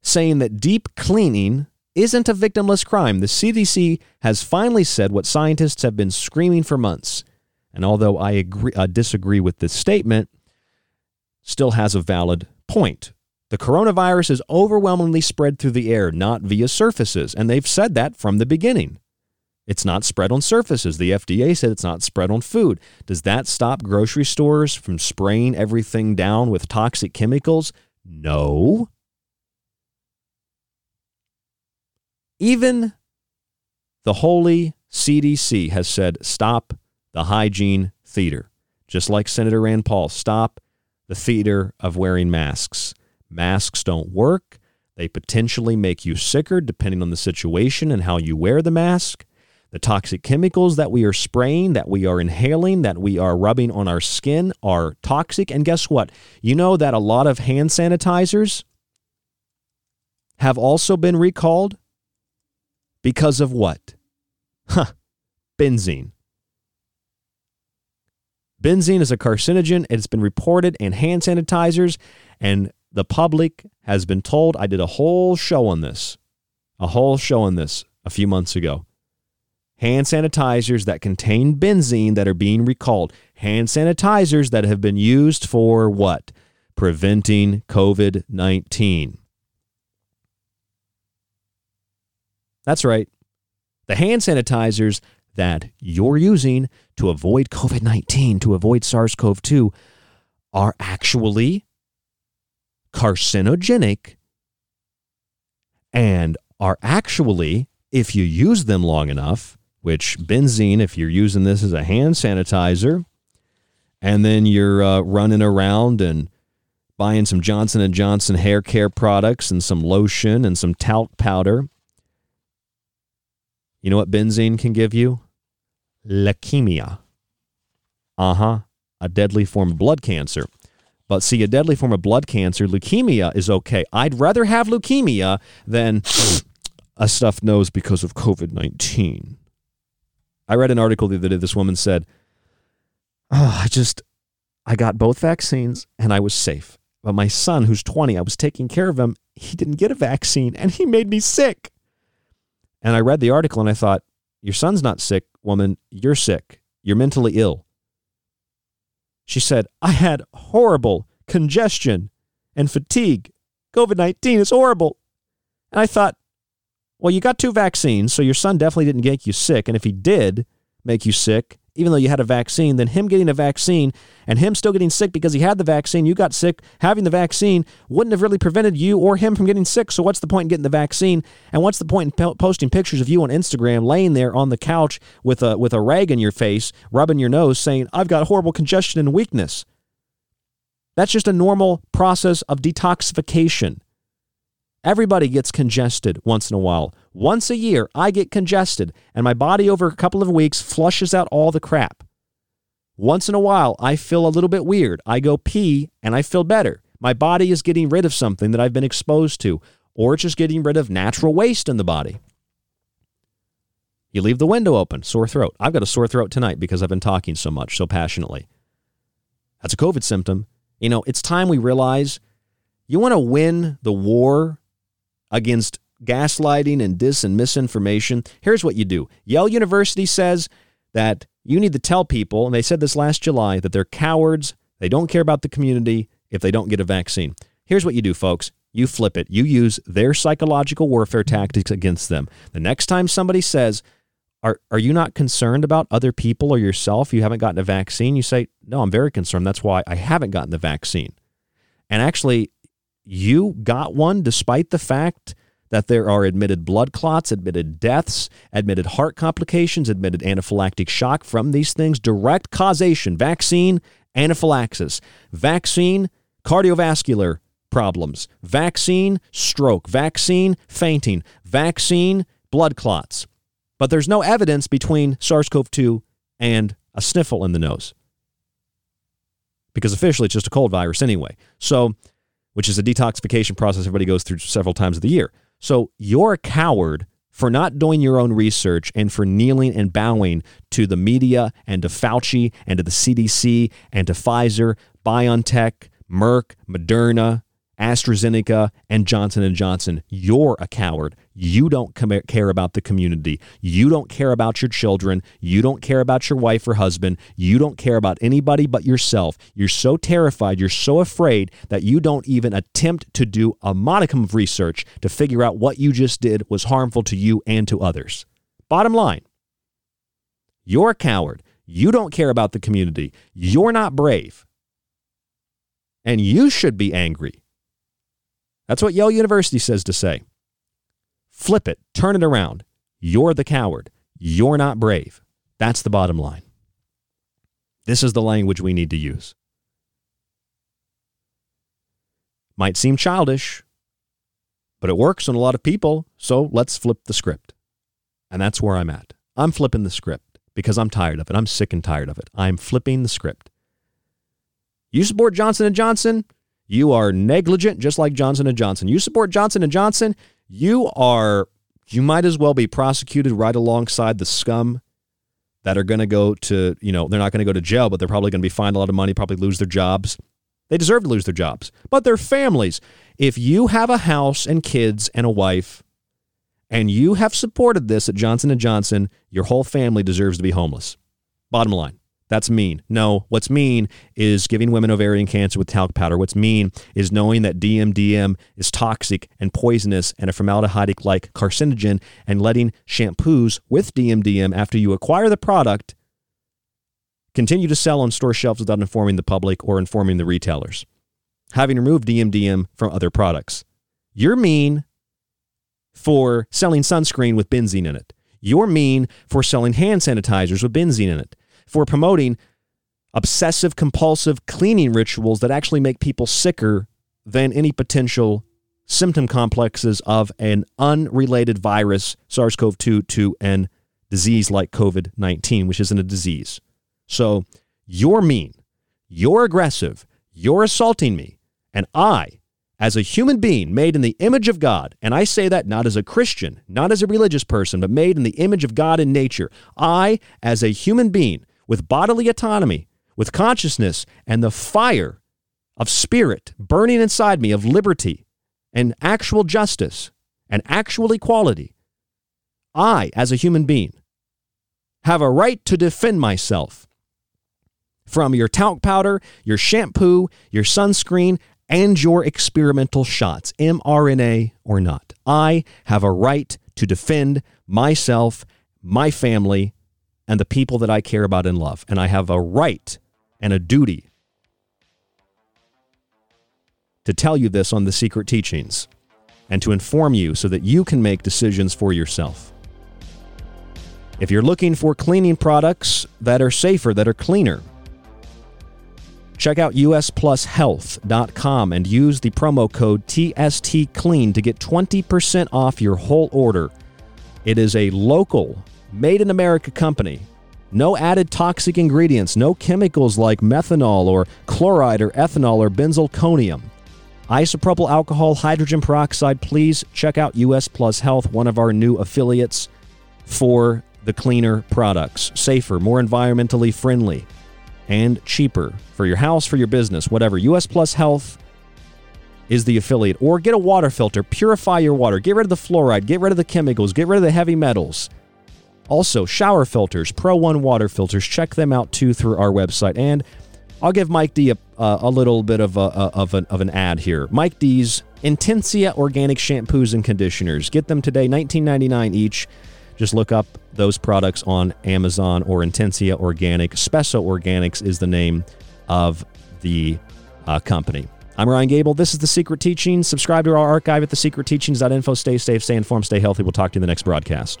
saying that deep cleaning isn't a victimless crime. The CDC has finally said what scientists have been screaming for months. And although I agree, uh, disagree with this statement, still has a valid point. The coronavirus is overwhelmingly spread through the air, not via surfaces, and they've said that from the beginning. It's not spread on surfaces. The FDA said it's not spread on food. Does that stop grocery stores from spraying everything down with toxic chemicals? No. Even the holy CDC has said stop the hygiene theater. Just like Senator Rand Paul, stop the theater of wearing masks. Masks don't work. They potentially make you sicker depending on the situation and how you wear the mask. The toxic chemicals that we are spraying, that we are inhaling, that we are rubbing on our skin are toxic. And guess what? You know that a lot of hand sanitizers have also been recalled because of what? Huh, benzene. Benzene is a carcinogen. It's been reported in hand sanitizers, and the public has been told. I did a whole show on this, a whole show on this a few months ago. Hand sanitizers that contain benzene that are being recalled. Hand sanitizers that have been used for what? Preventing COVID 19. That's right. The hand sanitizers that you're using to avoid COVID 19, to avoid SARS CoV 2, are actually carcinogenic and are actually, if you use them long enough, which benzene, if you're using this as a hand sanitizer, and then you're uh, running around and buying some Johnson and Johnson hair care products and some lotion and some talc powder, you know what benzene can give you? Leukemia. Uh huh. A deadly form of blood cancer. But see, a deadly form of blood cancer, leukemia, is okay. I'd rather have leukemia than a stuffed nose because of COVID 19. I read an article the other day. This woman said, Oh, I just, I got both vaccines and I was safe. But my son, who's 20, I was taking care of him. He didn't get a vaccine and he made me sick. And I read the article and I thought, Your son's not sick, woman. You're sick. You're mentally ill. She said, I had horrible congestion and fatigue. COVID 19 is horrible. And I thought, well, you got two vaccines, so your son definitely didn't get you sick. And if he did make you sick, even though you had a vaccine, then him getting a vaccine and him still getting sick because he had the vaccine, you got sick, having the vaccine wouldn't have really prevented you or him from getting sick. So what's the point in getting the vaccine? And what's the point in posting pictures of you on Instagram laying there on the couch with a with a rag in your face, rubbing your nose saying, "I've got horrible congestion and weakness." That's just a normal process of detoxification. Everybody gets congested once in a while. Once a year, I get congested, and my body over a couple of weeks flushes out all the crap. Once in a while, I feel a little bit weird. I go pee and I feel better. My body is getting rid of something that I've been exposed to, or it's just getting rid of natural waste in the body. You leave the window open, sore throat. I've got a sore throat tonight because I've been talking so much, so passionately. That's a COVID symptom. You know, it's time we realize you want to win the war against gaslighting and dis and misinformation, here's what you do. Yale University says that you need to tell people, and they said this last July, that they're cowards. They don't care about the community if they don't get a vaccine. Here's what you do, folks. You flip it. You use their psychological warfare tactics against them. The next time somebody says, are, are you not concerned about other people or yourself? You haven't gotten a vaccine. You say, No, I'm very concerned. That's why I haven't gotten the vaccine. And actually, you got one despite the fact that there are admitted blood clots, admitted deaths, admitted heart complications, admitted anaphylactic shock from these things, direct causation, vaccine, anaphylaxis, vaccine, cardiovascular problems, vaccine, stroke, vaccine, fainting, vaccine, blood clots. But there's no evidence between SARS CoV 2 and a sniffle in the nose. Because officially it's just a cold virus anyway. So, which is a detoxification process everybody goes through several times of the year. So you're a coward for not doing your own research and for kneeling and bowing to the media and to Fauci and to the CDC and to Pfizer, BioNTech, Merck, Moderna, AstraZeneca, and Johnson & Johnson. You're a coward. You don't care about the community. You don't care about your children. You don't care about your wife or husband. You don't care about anybody but yourself. You're so terrified, you're so afraid that you don't even attempt to do a modicum of research to figure out what you just did was harmful to you and to others. Bottom line, you're a coward. You don't care about the community. You're not brave. And you should be angry that's what Yale University says to say. Flip it, turn it around. You're the coward. You're not brave. That's the bottom line. This is the language we need to use. Might seem childish, but it works on a lot of people, so let's flip the script. And that's where I'm at. I'm flipping the script because I'm tired of it. I'm sick and tired of it. I'm flipping the script. You support Johnson & Johnson? You are negligent, just like Johnson & Johnson. You support Johnson & Johnson, you are, you might as well be prosecuted right alongside the scum that are going to go to, you know, they're not going to go to jail, but they're probably going to be fined a lot of money, probably lose their jobs. They deserve to lose their jobs, but their families. If you have a house and kids and a wife, and you have supported this at Johnson & Johnson, your whole family deserves to be homeless. Bottom line. That's mean. No, what's mean is giving women ovarian cancer with talc powder. What's mean is knowing that DMDM is toxic and poisonous and a formaldehyde like carcinogen and letting shampoos with DMDM after you acquire the product continue to sell on store shelves without informing the public or informing the retailers. Having removed DMDM from other products. You're mean for selling sunscreen with benzene in it. You're mean for selling hand sanitizers with benzene in it for promoting obsessive compulsive cleaning rituals that actually make people sicker than any potential symptom complexes of an unrelated virus, SARS CoV 2, to an disease like COVID 19, which isn't a disease. So you're mean, you're aggressive, you're assaulting me, and I, as a human being made in the image of God, and I say that not as a Christian, not as a religious person, but made in the image of God in nature, I, as a human being, with bodily autonomy, with consciousness, and the fire of spirit burning inside me of liberty and actual justice and actual equality, I, as a human being, have a right to defend myself from your talc powder, your shampoo, your sunscreen, and your experimental shots, mRNA or not. I have a right to defend myself, my family, and the people that I care about and love. And I have a right and a duty to tell you this on the secret teachings and to inform you so that you can make decisions for yourself. If you're looking for cleaning products that are safer, that are cleaner, check out usplushealth.com and use the promo code TSTClean to get 20% off your whole order. It is a local made in America company. No added toxic ingredients, no chemicals like methanol or chloride or ethanol or benzalkonium. Isopropyl alcohol hydrogen peroxide, please check out US Plus Health, one of our new affiliates for the cleaner products. Safer, more environmentally friendly, and cheaper for your house, for your business, whatever. US Plus Health is the affiliate. Or get a water filter, purify your water, get rid of the fluoride, get rid of the chemicals, get rid of the heavy metals. Also, shower filters, Pro One water filters. Check them out too through our website. And I'll give Mike D a, uh, a little bit of, a, of, an, of an ad here. Mike D's Intensia organic shampoos and conditioners. Get them today, $19.99 each. Just look up those products on Amazon or Intensia Organic. Spesso Organics is the name of the uh, company. I'm Ryan Gable. This is The Secret Teachings. Subscribe to our archive at thesecretteachings.info. Stay safe, stay informed, stay healthy. We'll talk to you in the next broadcast.